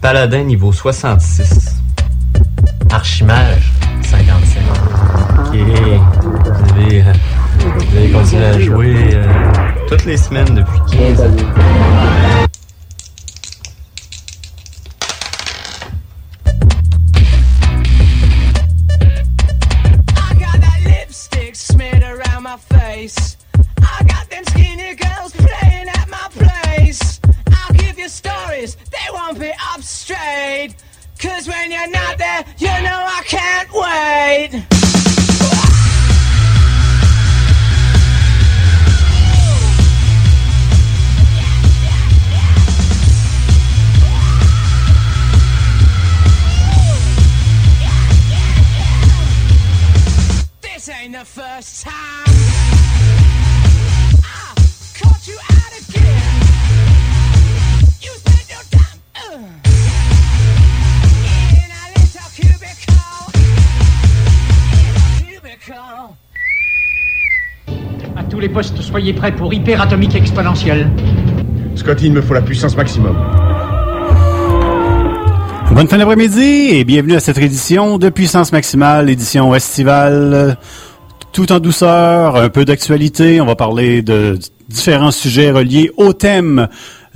Paladin niveau 66. Archimage 55. Ok. Vous avez, euh, vous à jouer euh, toutes les semaines depuis 15 ans. Soyez prêts pour hyperatomique exponentielle. Scotty, il me faut la puissance maximum. Bonne fin d'après-midi et bienvenue à cette édition de Puissance Maximale, édition estivale, tout en douceur, un peu d'actualité. On va parler de différents sujets reliés au thème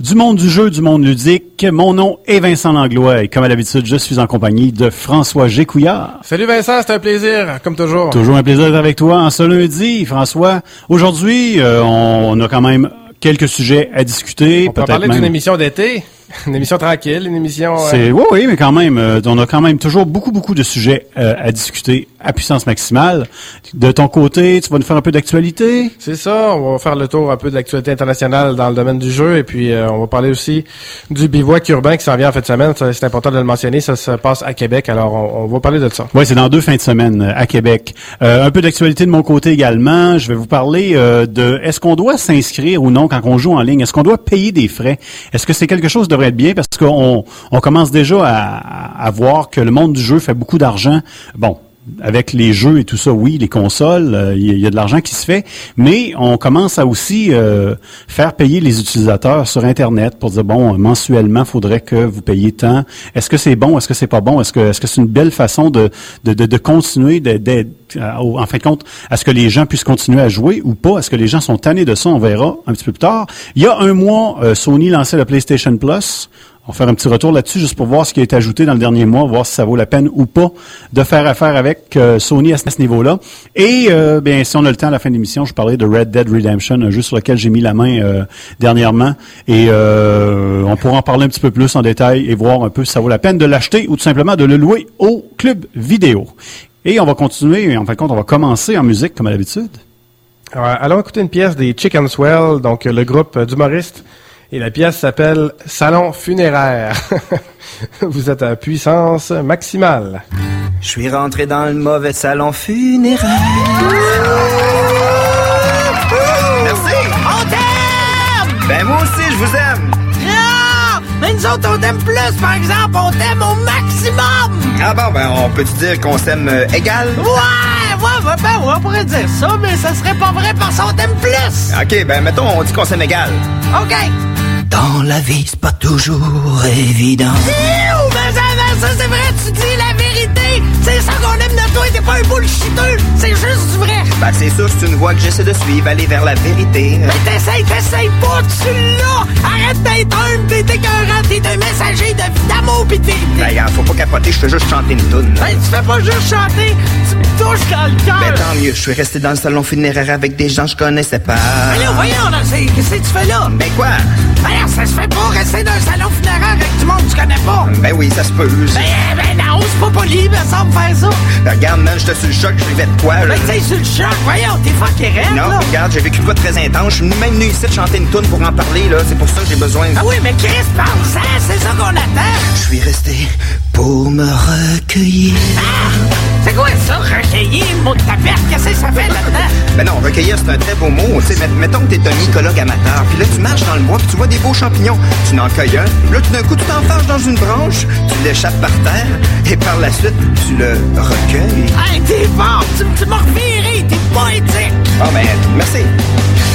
du monde du jeu, du monde ludique. Mon nom est Vincent Langlois et comme à l'habitude, je suis en compagnie de François Gécouillard. Salut Vincent, c'est un plaisir, comme toujours. Toujours un plaisir d'être avec toi en ce lundi, François. Aujourd'hui, euh, on a quand même quelques sujets à discuter. On peut parler d'une émission d'été, une émission tranquille, une émission... euh, C'est oui, oui, mais quand même, euh, on a quand même toujours beaucoup, beaucoup de sujets euh, à discuter à puissance maximale. De ton côté, tu vas nous faire un peu d'actualité? C'est ça, on va faire le tour un peu de l'actualité internationale dans le domaine du jeu et puis euh, on va parler aussi du bivouac urbain qui s'en vient en fin de semaine. C'est important de le mentionner, ça se passe à Québec, alors on, on va parler de ça. Oui, c'est dans deux fins de semaine à Québec. Un peu d'actualité de mon côté également. Je vais vous parler de est-ce qu'on doit s'inscrire ou non quand on joue en ligne? Est-ce qu'on doit payer des frais? Est-ce que c'est quelque chose qui être bien parce qu'on on commence déjà à voir que le monde du jeu fait beaucoup d'argent. Bon. Avec les jeux et tout ça, oui, les consoles, euh, il y, a- de l'argent qui se fait, mais on commence à aussi euh, faire payer les utilisateurs sur Internet pour dire bon, mensuellement, faudrait que vous payiez tant. Est-ce que c'est bon, est-ce que c'est pas bon, est-ce que est-ce que c'est une belle façon de de, de, de continuer d'être euh, en fin de compte, est-ce que les gens puissent continuer à jouer ou pas? Est-ce que les gens sont tannés de ça? On verra un petit peu plus tard. Il y a un mois, euh, Sony lançait le PlayStation Plus. On va faire un petit retour là-dessus juste pour voir ce qui a été ajouté dans le dernier mois, voir si ça vaut la peine ou pas de faire affaire avec euh, Sony à ce, niveau-là. Et euh, bien, si on a le temps à la fin de l'émission, je parlais de Red Dead Redemption, un jeu sur lequel j'ai mis la main euh, dernièrement. Et euh, on pourra en parler un petit peu plus en détail et voir un peu si ça vaut la peine de l'acheter ou tout simplement de le louer au club vidéo. Et on va continuer, en fin de compte, on va commencer en musique comme à l'habitude. Alors, allons écouter une pièce des Chicken Swell, donc le groupe d'humoristes. Et la pièce s'appelle Salon funéraire. Vous êtes à puissance maximale. Je suis rentré dans le mauvais salon funéraire. Merci. On t'aime! Ben moi aussi, je vous aime. Non! Mais nous autres, on t'aime plus, par exemple, on t'aime au maximum! Ah bon, ben on peut-tu dire qu'on s'aime euh, égal? Ouais, on pourrait dire ça, mais ça serait pas vrai parce qu'on t'aime plus! Ok, ben mettons, on dit qu'on s'aime égal. OK! Dans la vie, c'est pas toujours évident. Iou, mais ça, ça, c'est vrai, tu dis! C'est ça qu'on aime de toi, t'es pas un bullshiteux! C'est juste du vrai! Ben c'est sûr, c'est une voie que j'essaie de suivre, aller vers la vérité. Mais t'essayes, t'essayes pas, tu l'as! Arrête d'être un, t'es écœurant, t'es un messager de d'amour pis de vérité! Ben faut pas capoter, je fais juste chanter une toune. Ben, tu fais pas juste chanter, tu me touches dans le cœur! Ben tant mieux, je suis resté dans le salon funéraire avec des gens que je connaissais pas. Mais là, voyons, là, qu'est-ce que tu fais là? Ben quoi? Ben, ça se fait pas rester dans un salon funéraire avec du monde que tu connais pas! Ben oui, ça se peut. Ben, ben non, pas poli, me faire ça! Ben, regarde, man, j'étais sur le choc, je vivais de quoi, là? Ben, tu sais, sur le choc, voyons, t'es fucké raide, Non, là! regarde, j'ai vécu quoi de très intense. Je suis même venu ici de chanter une toune pour en parler, là. C'est pour ça que j'ai besoin. Ah oui, mais Chris, pense hein, c'est ça qu'on attend! Je suis resté pour me recueillir. Ah! C'est quoi ça, recueillir le mot de ta perte? Qu'est-ce que ça fait là-dedans? Ben non, recueillir, c'est un très beau mot. Tu sais, met- mettons que t'es un mycologue amateur, puis là, tu marches dans le bois, puis tu vois des beaux champignons. Tu n'en cueilles un, là, tout d'un coup, tu t'enfarges dans une branche, tu l'échappes par terre, et par la suite, tu le recueilles. Hey, t'es fort! Tu, tu m'as reviré! T'es poétique! Ah ben, merci.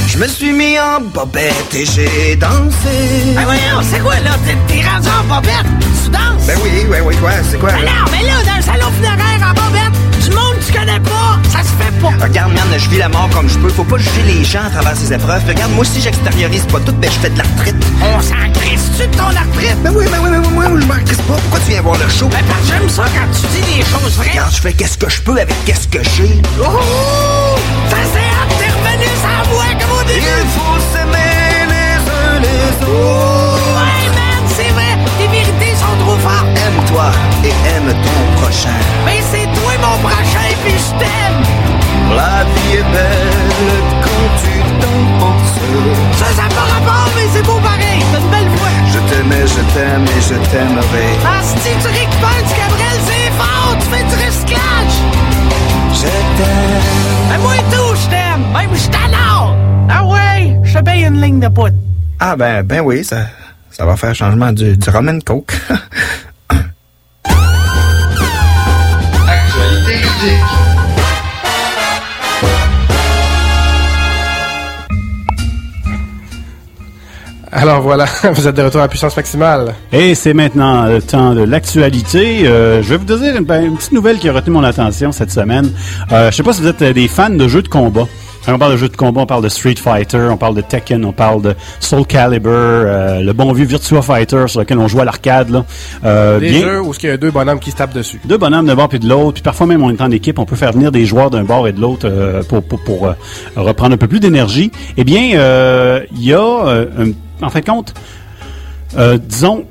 Je me suis mis en bobette et j'ai dansé. Ben voyons, c'est quoi là? T'es t'es rendu en bobette? Tu danses? Ben oui, oui, oui, quoi, c'est quoi? Ben là? non, mais là, dans le salon Faut pas juger les gens à travers ces épreuves. Regarde, moi aussi, j'extériorise pas tout, ben je fais de la retraite. On s'en crisse-tu de ton retraite? Ben oui, ben oui, ben oui, moi, je m'en crisse pas. Pourquoi tu viens voir le show? Ben parce que j'aime ça quand tu dis des choses vraies. Regarde, je fais qu'est-ce que je peux avec qu'est-ce que j'ai. Oh! Ça c'est hâte, t'es revenu sans moi comme au début. Il faut s'aimer les uns les autres. Ouais, man, c'est vrai, tes vérités sont trop fortes. Aime-toi et aime ton prochain. Mais c'est toi mon prochain, puis je t'aime. La vie est belle quand tu t'en penses. Ça, ça pas rapport, mais c'est beau pareil. T'as une belle voix. Je t'aimais, je t'aime et je t'aimerai. Ah, si tu récupères du Cabrel, c'est fort, tu fais du recyclage. Je t'aime. Ben moi et tout, je t'aime. Même je t'adore. Ah ouais, je te paye une ligne de poudre. Ah ben, ben oui, ça, ça va faire changement du, du rum and coke. Alors voilà, vous êtes de retour à puissance maximale. Et c'est maintenant le temps de l'actualité. Euh, je vais vous donner une, ben, une petite nouvelle qui a retenu mon attention cette semaine. Euh, je sais pas si vous êtes euh, des fans de jeux de combat. Quand on parle de jeux de combat, on parle de Street Fighter, on parle de Tekken, on parle de Soul Calibur, euh, le bon vieux Virtua Fighter sur lequel on joue à l'arcade. là. Euh, Des bien- jeux où il y a deux bonhommes qui se tapent dessus. deux bonhommes d'un bord puis de l'autre, puis parfois même on est en équipe, on peut faire venir des joueurs d'un bord et de l'autre euh, pour, pour, pour, reprendre un peu plus d'énergie. Eh bien, euh, il y a, un- en fin de compte, euh, disons,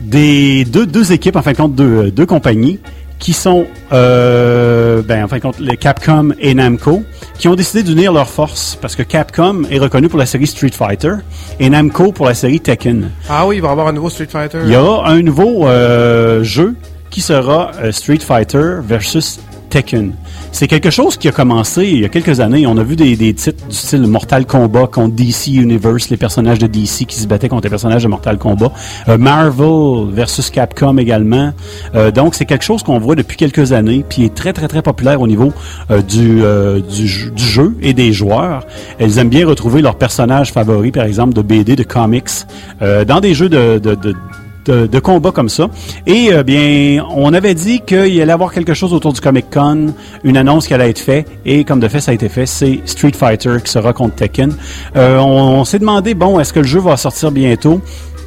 des deux, deux équipes, en fin de compte, deux, deux compagnies qui sont, euh, ben, en fin de compte, les Capcom et Namco, qui ont décidé d'unir leurs forces parce que Capcom est reconnu pour la série Street Fighter et Namco pour la série Tekken. Ah oui, il va y avoir un nouveau Street Fighter. Il y aura un nouveau euh, jeu qui sera euh, Street Fighter versus C'est quelque chose qui a commencé il y a quelques années. On a vu des, titres du style Mortal Kombat contre DC Universe, les personnages de DC qui se battaient contre les personnages de Mortal Kombat. Euh, Marvel versus Capcom également. Euh, donc c'est quelque chose qu'on voit depuis quelques années, puis est très très très populaire au niveau euh, du, jeu- et des joueurs. Elles aiment bien retrouver leurs personnages favoris, par exemple de BD, de comics, dans des jeux de de, de combats comme ça. Et euh, bien, on avait dit qu'il allait avoir quelque chose autour du Comic Con, une annonce qui allait être faite, et comme de fait, ça a été fait, c'est Street Fighter qui sera contre Tekken. Euh, on on s'est demandé, bon, est-ce que le jeu va sortir bientôt?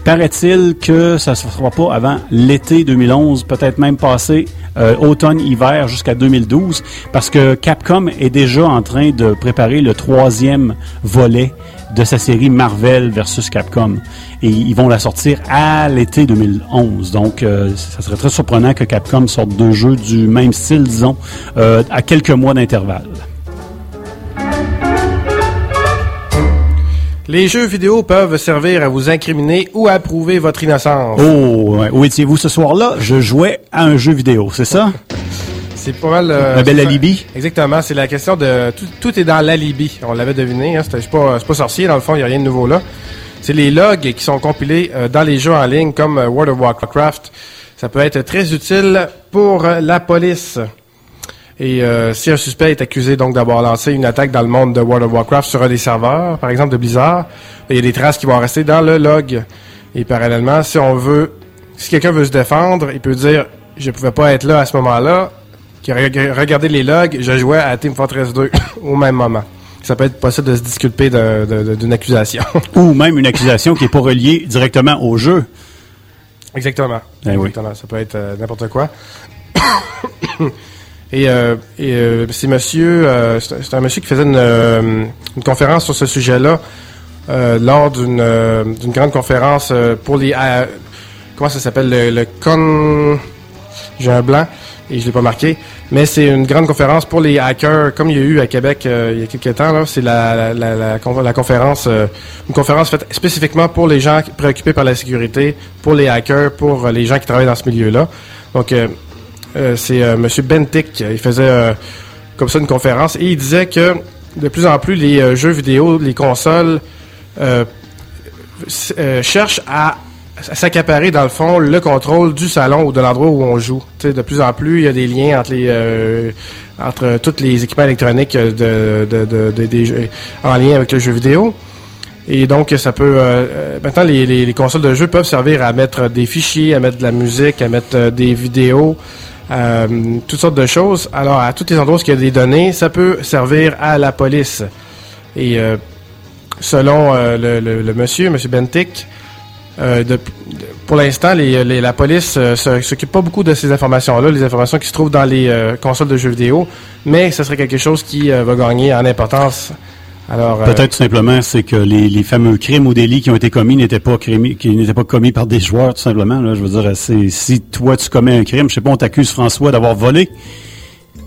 Paraît-il que ça ne se fera pas avant l'été 2011, peut-être même passé euh, automne-hiver jusqu'à 2012, parce que Capcom est déjà en train de préparer le troisième volet de sa série Marvel versus Capcom. Et ils vont la sortir à l'été 2011. Donc, euh, ça serait très surprenant que Capcom sorte deux jeux du même style, disons, euh, à quelques mois d'intervalle. Les jeux vidéo peuvent servir à vous incriminer ou à prouver votre innocence. Oh, ouais. où étiez-vous ce soir-là? Je jouais à un jeu vidéo, c'est ça? C'est pas mal. euh, Un bel alibi? Exactement. C'est la question de tout, tout est dans l'alibi. On l'avait deviné. Hein, c'est pas, sorcier dans le fond. Il y a rien de nouveau là. C'est les logs qui sont compilés euh, dans les jeux en ligne comme euh, World of Warcraft. Ça peut être très utile pour la police. Et euh, si un suspect est accusé donc d'avoir lancé une attaque dans le monde de World of Warcraft sur un des serveurs, par exemple de Blizzard, il y a des traces qui vont rester dans le log. Et parallèlement, si on veut, si quelqu'un veut se défendre, il peut dire je pouvais pas être là à ce moment-là. Qui a reg- regardé les logs, je jouais à Team Fortress 2 au même moment. Ça peut être possible de se disculper d'une accusation. Ou même une accusation qui n'est pas reliée directement au jeu. Exactement. Eh oui. Exactement. Ça peut être euh, n'importe quoi. et euh, et euh, c'est monsieur, euh, c'est un- monsieur qui faisait une, euh, une conférence sur ce sujet-là euh, lors d'une euh, d'une grande conférence pour les comment ça s'appelle le, le con j'ai un blanc et je l'ai pas marqué mais c'est une grande conférence pour les hackers comme il y a eu à Québec il y a quelques temps là. C'est la la, la, la, la conférence une conférence faite spécifiquement pour les gens préoccupés par la sécurité pour les hackers pour les gens qui travaillent dans ce milieu-là. Donc euh, euh, c'est euh, monsieur Bentic il faisait euh, comme ça une conférence et il disait que de plus en plus les euh, jeux vidéo les consoles euh, euh, cherchent à s'accaparer dans le fond le contrôle du salon ou de l'endroit où on joue. De plus en plus, il y a des liens entre les euh, entre tous les équipements électroniques de, en lien avec le jeu vidéo. Et donc, ça peut. euh, euh, maintenant, les, les, les consoles de jeu peuvent servir à mettre des fichiers, à mettre de la musique, à mettre euh, des vidéos, euh, toutes sortes de choses. Alors, à tous les endroits où il y a des données, ça peut servir à la police. Et euh, selon euh, le, le- le monsieur, monsieur Bentic, euh, de- de- pour l'instant, les, les- la police euh, se- s'occupe pas beaucoup de ces informations-là, les informations qui se trouvent dans les euh, consoles de jeux vidéo, mais ce serait quelque chose qui euh, va gagner en importance. Alors, euh, Peut-être tout simplement, c'est que les, les fameux crimes ou délits qui ont été commis n'étaient pas qui n'étaient pas commis par des joueurs, tout simplement. Là, je veux dire, c'est si toi tu commets un crime, je sais pas, on t'accuse François d'avoir volé,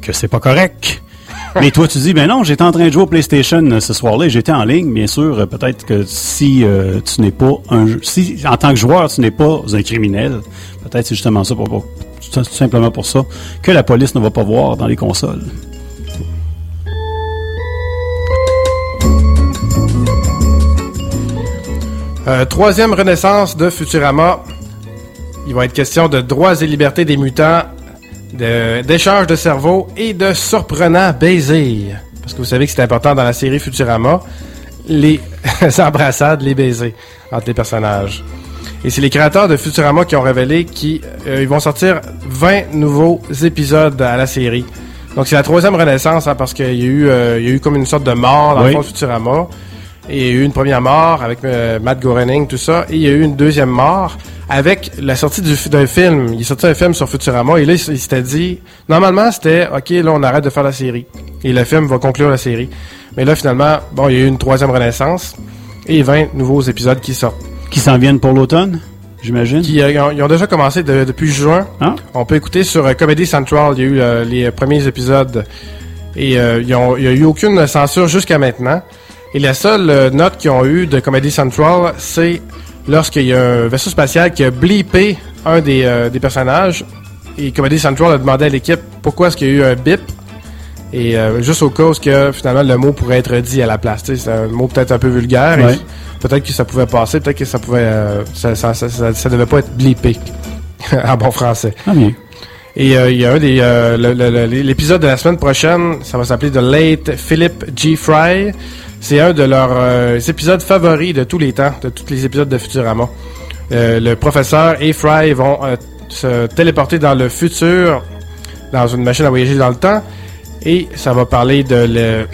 que c'est pas correct. Mais toi, tu dis, ben non, j'étais en train de jouer au PlayStation euh, ce soir-là, j'étais en ligne, bien sûr. euh, Peut-être que si euh, tu n'es pas un, si en tant que joueur, tu n'es pas un criminel, peut-être c'est justement ça, pour, pour- tout simplement pour ça, que la police ne va pas voir dans les consoles. Euh, troisième renaissance de Futurama. Il va être question de droits et libertés des mutants, de- d'échange de, cerveau et de surprenants baisers. Parce que vous savez que c'est important dans la série Futurama, les embrassades, les baisers entre les personnages. Et c'est les créateurs de Futurama qui ont révélé qu'ils euh, vont sortir 20 nouveaux épisodes à la série. Donc c'est la troisième renaissance hein, parce qu'il y a eu euh, il y a eu comme une sorte de mort dans Oui. le fond de Futurama. Et il y a eu une première mort avec euh, Matt Groening, tout ça. Et il y a eu une deuxième mort avec la sortie du- d'un film. Il est sorti un film sur Futurama. Et là, il, s'était dit... Normalement, c'était, OK, là, on arrête de faire la série. Et le film va conclure la série. Mais là, finalement, bon, il y a eu une troisième renaissance. Et 20 nouveaux épisodes qui sortent. Qui s'en viennent pour l'automne, j'imagine? Qui, euh, ils, ont, ils ont déjà commencé de- depuis juin. Hein? On peut écouter sur euh, Comedy Central. Il y a eu euh, les premiers épisodes. Et il n'y a eu aucune censure jusqu'à maintenant. Et la seule euh, note qu'ils ont eu de Comedy Central, c'est lorsqu'il y a un vaisseau spatial qui a bleepé un des, euh, des personnages. Et Comedy Central a demandé à l'équipe pourquoi est-ce qu'il y a eu un bip. Et euh, juste au cas où que finalement le mot pourrait être dit à la place. C'est un mot peut-être un peu vulgaire. Ouais. Peut-être que ça pouvait passer, peut-être que ça pouvait. euh, ça, ça, ça, devait pas être bleepé en bon français. Ah bien. Et il y a un des l'épisode de la semaine prochaine, ça va s'appeler The Late Philip G. Fry. C'est un de leurs euh, épisodes favoris de tous les temps, de tous les épisodes de Futurama. Euh, le professeur et Fry vont euh, se téléporter dans le futur, dans une machine à voyager dans le temps, et ça va parler de le-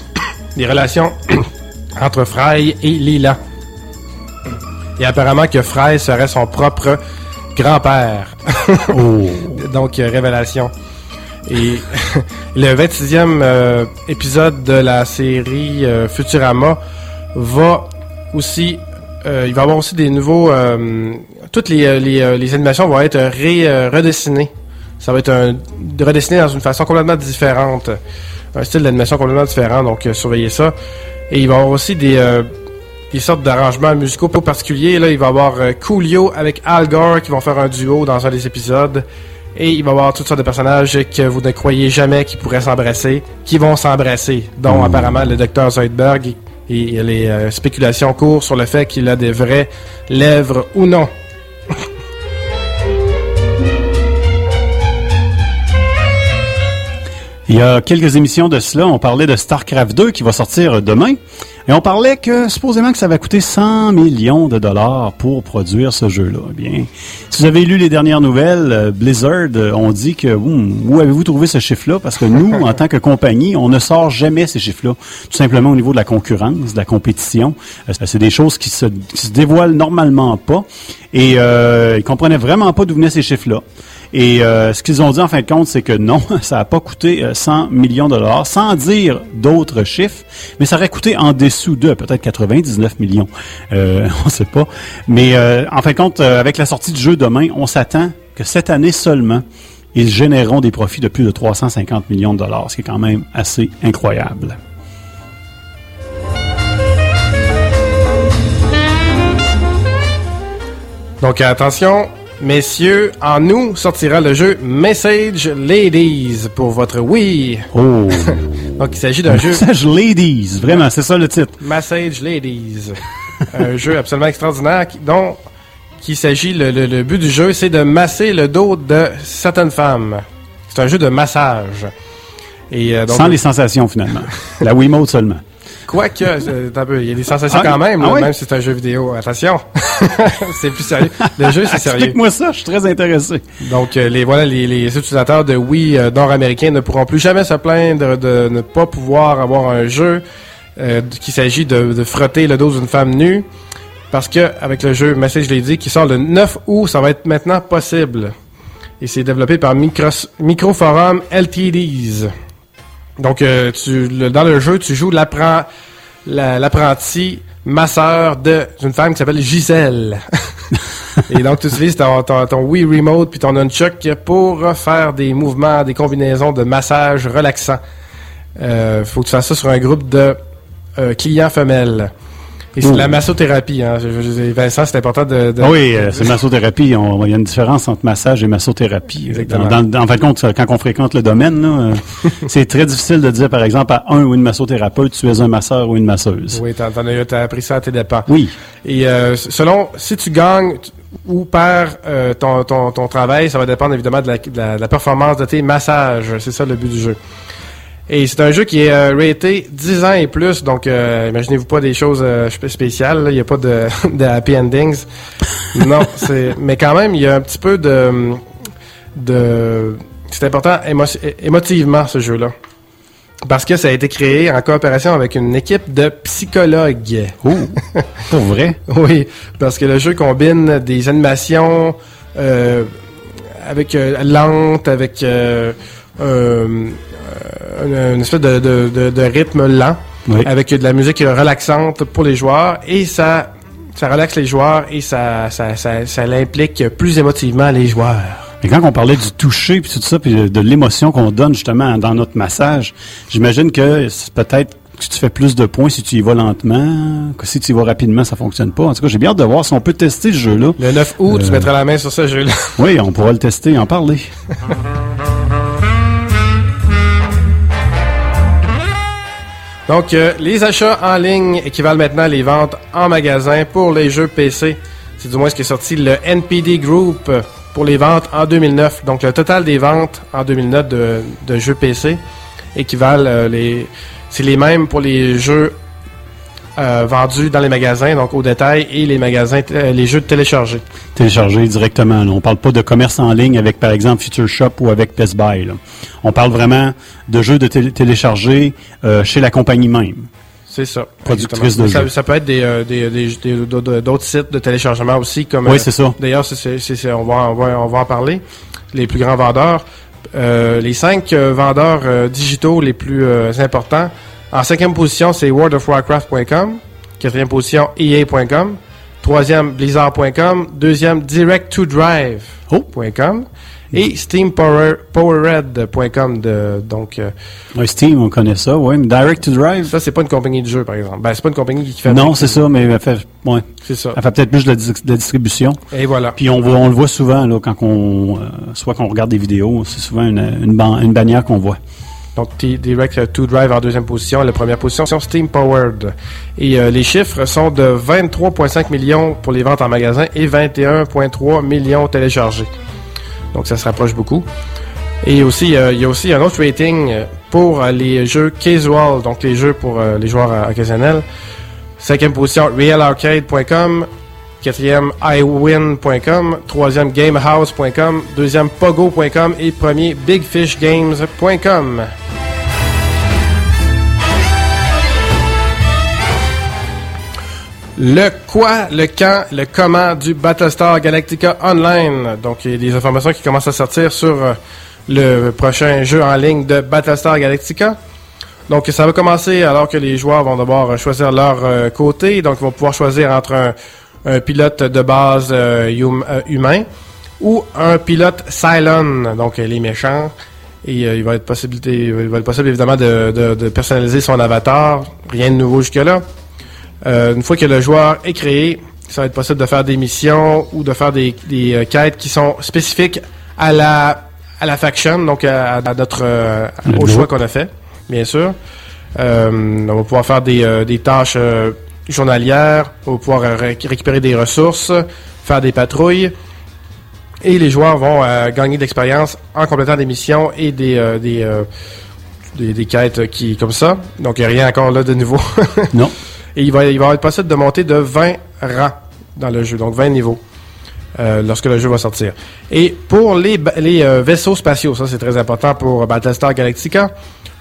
des relations entre Fry et Lila. Et apparemment que Fry serait son propre grand-père. Oh. Donc, euh, révélation. Et le 26e euh, épisode de la série euh, Futurama va aussi... euh, il va y avoir aussi des nouveaux... toutes les, les, les animations vont être redessinées. Ça va être un, redessiné dans une façon complètement différente. Un style d'animation complètement différent, donc surveillez ça. Et il va y avoir aussi des, des sortes d'arrangements musicaux particuliers. Là, il va y avoir Coolio avec Al Gore qui vont faire un duo dans un des épisodes. Et il va y avoir toutes sortes de personnages que vous ne croyez jamais qui pourraient s'embrasser, qui vont s'embrasser, dont apparemment le docteur Zoidberg. Et, et les euh, spéculations courent sur le fait qu'il a des vraies lèvres ou non. Il y a quelques émissions de cela, on parlait de StarCraft 2 qui va sortir demain. Et on parlait que supposément que ça va coûter 100 millions de dollars pour produire ce jeu-là. Eh Bien, si vous avez lu les dernières nouvelles, euh, Blizzard euh, ont dit que hum, où avez-vous trouvé ce chiffre-là? Parce que nous, en tant que compagnie, on ne sort jamais ces chiffres-là. Tout simplement au niveau de la concurrence, de la compétition. Euh, c'est des choses qui se, qui se dévoilent normalement pas. Et euh, ils comprenaient vraiment pas d'où venaient ces chiffres-là. Et euh, ce qu'ils ont dit en fin de compte, c'est que non, ça n'a pas coûté euh, 100 millions de dollars, sans dire d'autres chiffres, mais ça aurait coûté en dessous de peut-être 99 millions. Euh, on ne sait pas. Mais euh, en fin de compte, euh, avec la sortie du jeu demain, on s'attend que cette année seulement, ils généreront des profits de plus de 350 millions de dollars, ce qui est quand même assez incroyable. Donc attention, messieurs, en nous sortira le jeu Message Ladies pour votre Wii. Oh! Donc il s'agit d'un jeu Message Ladies, vraiment, c'est ça le titre. Message Ladies. un jeu absolument extraordinaire qui, dont qu'il s'agit, le, le- le but du jeu, c'est de masser le dos de certaines femmes. C'est un jeu de massage. Et euh, donc, Sans les sensations, finalement. La Wiimote seulement. Quoique, il y a des sensations Ah, quand même, ah là, oui? même si c'est un jeu vidéo. Attention, c'est plus sérieux. Le jeu, c'est sérieux. Explique-moi ça, je suis très intéressé. Donc, euh, les voilà, les, les utilisateurs de Wii euh, nord-américains ne pourront plus jamais se plaindre de ne pas pouvoir avoir un jeu euh, qu'il s'agit de, de frotter le dos d'une femme nue, parce que avec le jeu Message dit, qui sort le 9 août, ça va être maintenant possible. Et c'est développé par Micros, Microforum LTDs. Donc, euh, tu, le- dans le jeu, tu joues l'appren- la- l'apprenti masseur de- d'une femme qui s'appelle Gisèle. Et donc, tu utilises ton, ton, ton Wii Remote puis ton Nunchuck pour faire des mouvements, des combinaisons de massage relaxant. Euh, faut que tu fasses ça sur un groupe de euh, clients femelles. Et c'est de la massothérapie. Hein. Je- je- je- Vincent, c'est important de... de- oui, euh, c'est massothérapie. On- Il y a une différence entre massage et massothérapie. Exactement. Dans, dans- en fin de compte, quand on fréquente le domaine, là, euh, c'est très difficile de dire, par exemple, à un ou une massothérapeute, tu es un masseur ou une masseuse. Oui, t'en, t'en as, t'as appris ça à tes dépens. Oui. Et euh, selon, si tu gagnes ou perds euh, ton, ton, ton travail, ça va dépendre évidemment de la, de la, de la performance de tes massages. C'est ça le but du jeu. Et c'est un jeu qui est euh, raté 10 ans et plus, donc euh, imaginez-vous pas des choses euh, spé- spéciales. Il n'y a pas de, de happy endings. non, c'est. Mais quand même, il y a un petit peu de. de c'est important émo- émotivement ce jeu-là. Parce que ça a été créé en coopération avec une équipe de psychologues. Oh, pour vrai? Oui, parce que le jeu combine des animations euh, avec euh, lentes, avec une espèce de, de, de, de rythme lent, Oui. avec de la musique relaxante pour les joueurs, et ça, ça relaxe les joueurs et ça, ça, ça, ça l'implique plus émotivement les joueurs. Mais quand on parlait du toucher puis tout ça, puis de, l'émotion qu'on donne justement dans notre massage, j'imagine que peut-être que tu fais plus de points si tu y vas lentement, que si tu y vas rapidement, ça fonctionne pas. En tout cas, j'ai bien hâte de voir si on peut tester ce jeu-là. Le 9 août, tu Euh. mettras la main sur ce jeu-là. Oui, on pourra le tester et en parler. Donc, euh, les achats en ligne équivalent maintenant à les ventes en magasin pour les jeux PC. C'est du moins ce qui est sorti le NPD Group pour les ventes en 2009. Donc, le total des ventes en 2009 de, de jeux PC équivalent euh, les... C'est les mêmes pour les jeux euh, vendus dans les magasins, donc au détail, et les magasins, euh, les jeux téléchargés. Télécharger directement. là. On parle pas de commerce en ligne avec, par exemple, Future Shop ou avec Best Buy. là. On parle vraiment de jeux de télé- télécharger euh, chez la compagnie même. C'est ça. Productrice de ça, jeux. ça peut être des, euh, des, des- des- d'autres sites de téléchargement aussi, comme Oui, c'est ça. D'ailleurs, on, va, on, va, on va en parler. Les plus grands vendeurs. Euh, les cinq euh, vendeurs euh, digitaux les plus importants. En cinquième position, c'est worldofwarcraft.com. Quatrième position, EA.com. Troisième, Blizzard.com. Deuxième, Direct2Drive.com. Et SteamPowered.com. De, donc, euh, Steam, on connaît ça, oui. Mais Direct to Drive, ça, c'est pas une compagnie de jeu, par exemple. Ben, c'est pas une compagnie qui fait... non, c'est ça, mais elle fait, ouais, C'est ça. elle fait peut-être plus de la, dis- de la distribution. Et voilà. Puis on, voit, on le voit souvent là, quand on, euh, soit qu'on regarde des vidéos, c'est souvent une, une, ban- une bannière qu'on voit. Donc, T- Direct 2 Drive en deuxième position. La première position, c'est Steam Powered. Et euh, les chiffres sont de 23,5 millions pour les ventes en magasin et 21,3 millions téléchargés. Donc, ça se rapproche beaucoup. Et aussi, euh, il y a aussi un autre rating euh, pour euh, les jeux casual, donc les jeux pour euh, les joueurs euh, occasionnels. Cinquième position, realarcade.com. Quatrième, iwin.com. Troisième, gamehouse.com. Deuxième, pogo.com. Et premier, bigfishgames.com. Le quoi, le quand, le comment du Battlestar Galactica Online. Donc, il y a des informations qui commencent à sortir sur euh, le prochain jeu en ligne de Battlestar Galactica. Donc, ça va commencer alors que les joueurs vont devoir euh, choisir leur euh, côté. Donc, ils vont pouvoir choisir entre un, un pilote de base euh, hum- euh, humain ou un pilote Cylon, donc euh, les méchants. Et euh, il va être possibilité, il va être possible évidemment de, de- de personnaliser son avatar. Rien de nouveau jusque-là. Euh, une fois que le joueur est créé, ça va être possible de faire des missions ou de faire des, des, euh, quêtes qui sont spécifiques à la à la faction, donc à, à notre au choix qu'on a fait, bien sûr. On va pouvoir faire des, des tâches journalières pour pouvoir ré- récupérer des ressources, faire des patrouilles. Et les joueurs vont euh, gagner de l'expérience en complétant des missions et des, euh, des, euh, des, des quêtes qui comme ça. Donc, il n'y a rien encore là de nouveau. Non. Et il va, il va être possible de monter de 20 rangs dans le jeu, donc 20 niveaux, lorsque le jeu va sortir. Et pour les, les vaisseaux spatiaux, ça c'est très important pour Battlestar Galactica.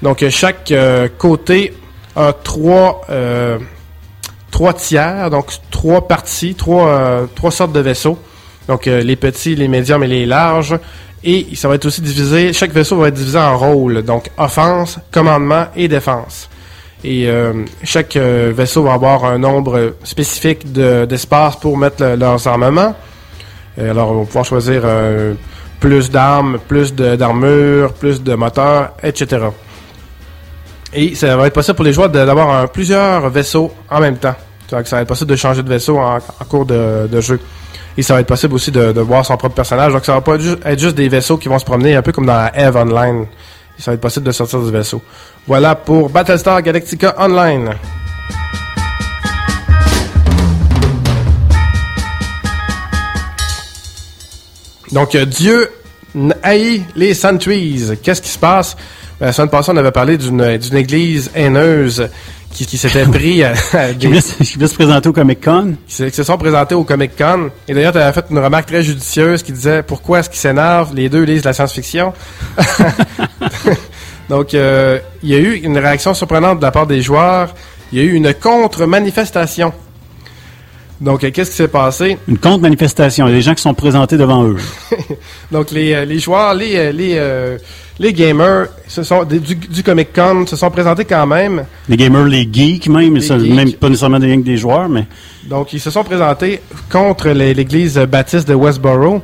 Donc chaque côté a trois, trois tiers, donc trois parties, trois, euh, trois sortes de vaisseaux. Donc euh, les petits, les médiums et les larges. Et ça va être aussi divisé, chaque vaisseau va être divisé en rôles, donc offense, commandement et défense. Et euh, chaque euh, vaisseau va avoir un nombre spécifique de- d'espace pour mettre le- leurs armements. Et alors, on va pouvoir choisir euh, plus d'armes, plus de- d'armure, plus de moteurs, etc. Et ça va être possible pour les joueurs d'avoir plusieurs vaisseaux en même temps. Donc, ça va être possible de changer de vaisseau en, cours de, jeu. Et ça va être possible aussi de, voir son propre personnage. Donc, ça va pas être ju- être juste des vaisseaux qui vont se promener un peu comme dans Eve Online. Ça va être possible de sortir du vaisseau. Voilà pour Battlestar Galactica Online. Donc, euh, Dieu haït les sentries. Qu'est-ce qui se passe? La semaine passée, on avait parlé d'une d'une église haineuse qui, qui s'était pris à, à Qui des, qui voulait se présenter au Comic Con. qui se, qui se sont présentés au Comic Con. Et d'ailleurs, tu avais fait une remarque très judicieuse qui disait pourquoi est-ce qu'ils s'énervent Les deux lisent la science-fiction? Donc, euh, il y a eu une réaction surprenante de la part des joueurs. Il y a eu une contre-manifestation. Donc, euh, qu'est-ce qui s'est passé? Une contre-manifestation. Il y a des gens qui sont présentés devant eux. Donc, les, euh, les joueurs, les, euh, les, euh, les gamers se sont, du, du Comic Con se sont présentés quand même. Les gamers, les geeks même, Les ça, geeks. même pas nécessairement des, des joueurs, mais Donc, ils se sont présentés contre l'église baptiste de Westboro.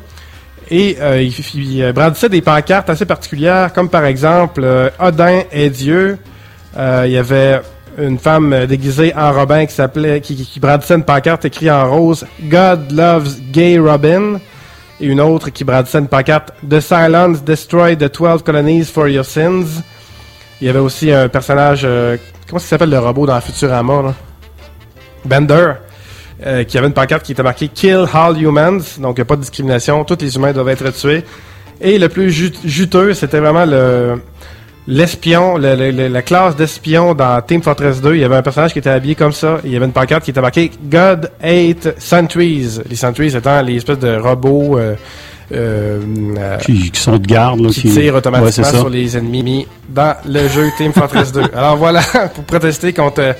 Et euh, ils, ils, euh, brandissaient des pancartes assez particulières, comme par exemple euh, Odin est Dieu. Euh, Il y avait une femme déguisée en Robin qui s'appelait, qui, qui- qui brandissait une pancarte écrite en rose God loves gay Robin. Et une autre qui brandissait une pancarte The silence destroy the 12 colonies for your sins. Il y avait aussi un personnage, euh, comment ça s'appelle le robot dans Futurama là? Bender, euh, qui avait une pancarte qui était marquée Kill all humans, donc pas de discrimination, tous les humains doivent être tués. Et le plus jut- juteux, c'était vraiment le l'espion, le- le- le- la classe d'espion dans Team Fortress 2. Il y avait un personnage qui était habillé comme ça. Il y avait une pancarte qui était marquée God hate sentries. Les sentries étant les espèces de robots euh, euh, euh, qui, qui sont de garde. Là, qui tirent Ouais, c'est automatiquement sur les ennemis dans le jeu Team Fortress 2. Alors voilà, pour protester contre euh,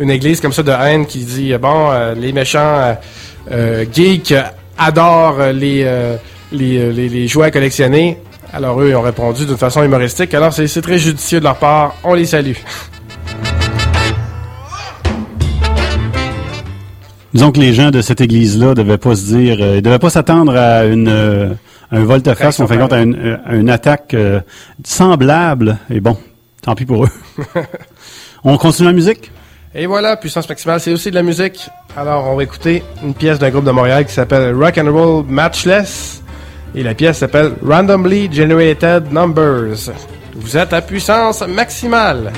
une église comme ça de haine qui dit euh, bon, euh, les méchants geeks adorent les, les, euh, les, les jouets à collectionner. Alors eux, ils ont répondu d'une façon humoristique. Alors c'est très judicieux de leur part. On les salue. Disons que les gens de cette église-là devaient pas se dire, euh, ils devaient pas s'attendre à une euh, un volte-face, fin de compte, à une, euh, à une attaque euh, semblable. Et bon, tant pis pour eux. On continue la musique? Et voilà, puissance maximale, c'est aussi de la musique. Alors on va écouter une pièce d'un groupe de Montréal qui s'appelle Rock and Roll Matchless. Et la pièce s'appelle Randomly Generated Numbers. Vous êtes à puissance maximale.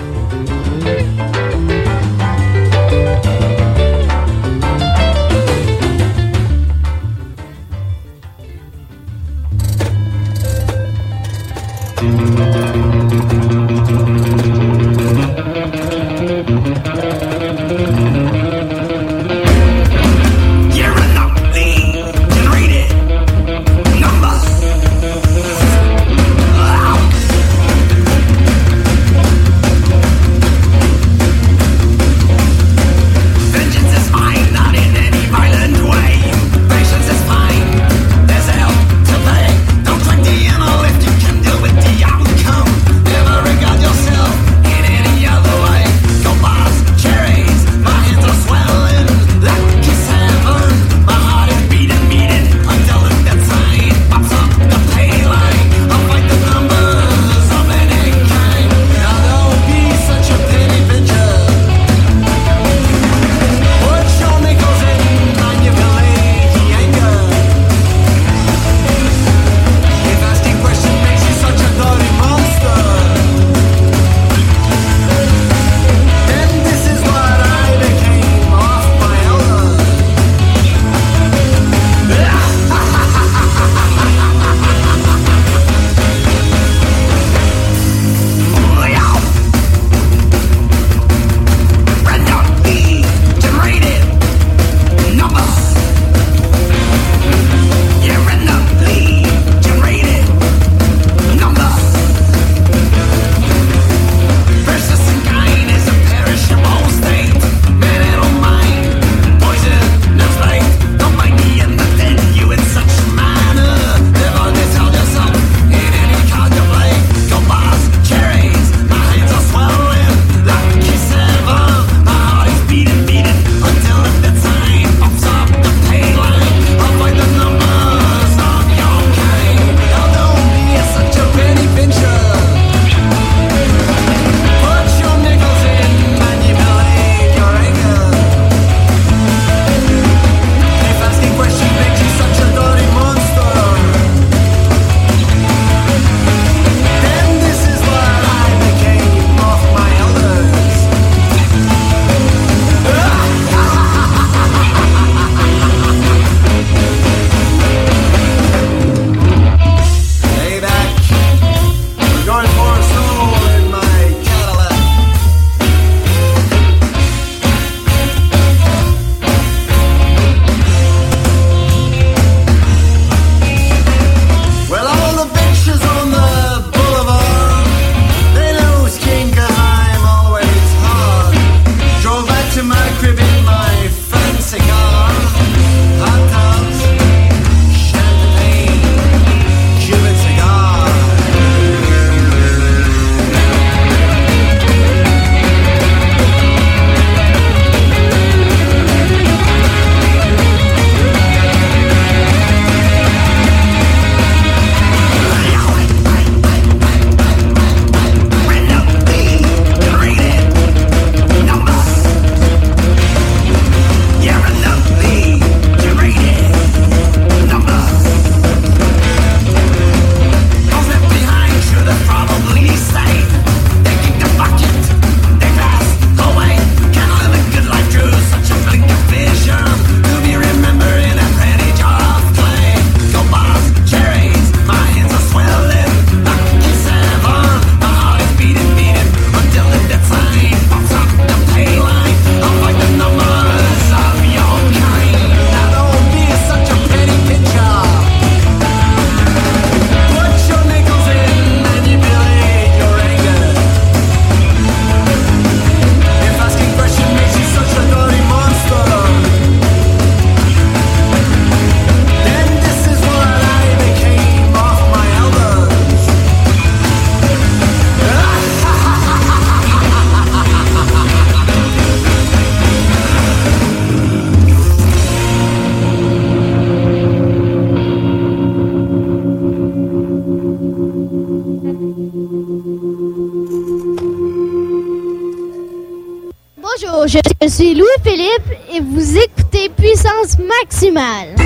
Puissance Maximale.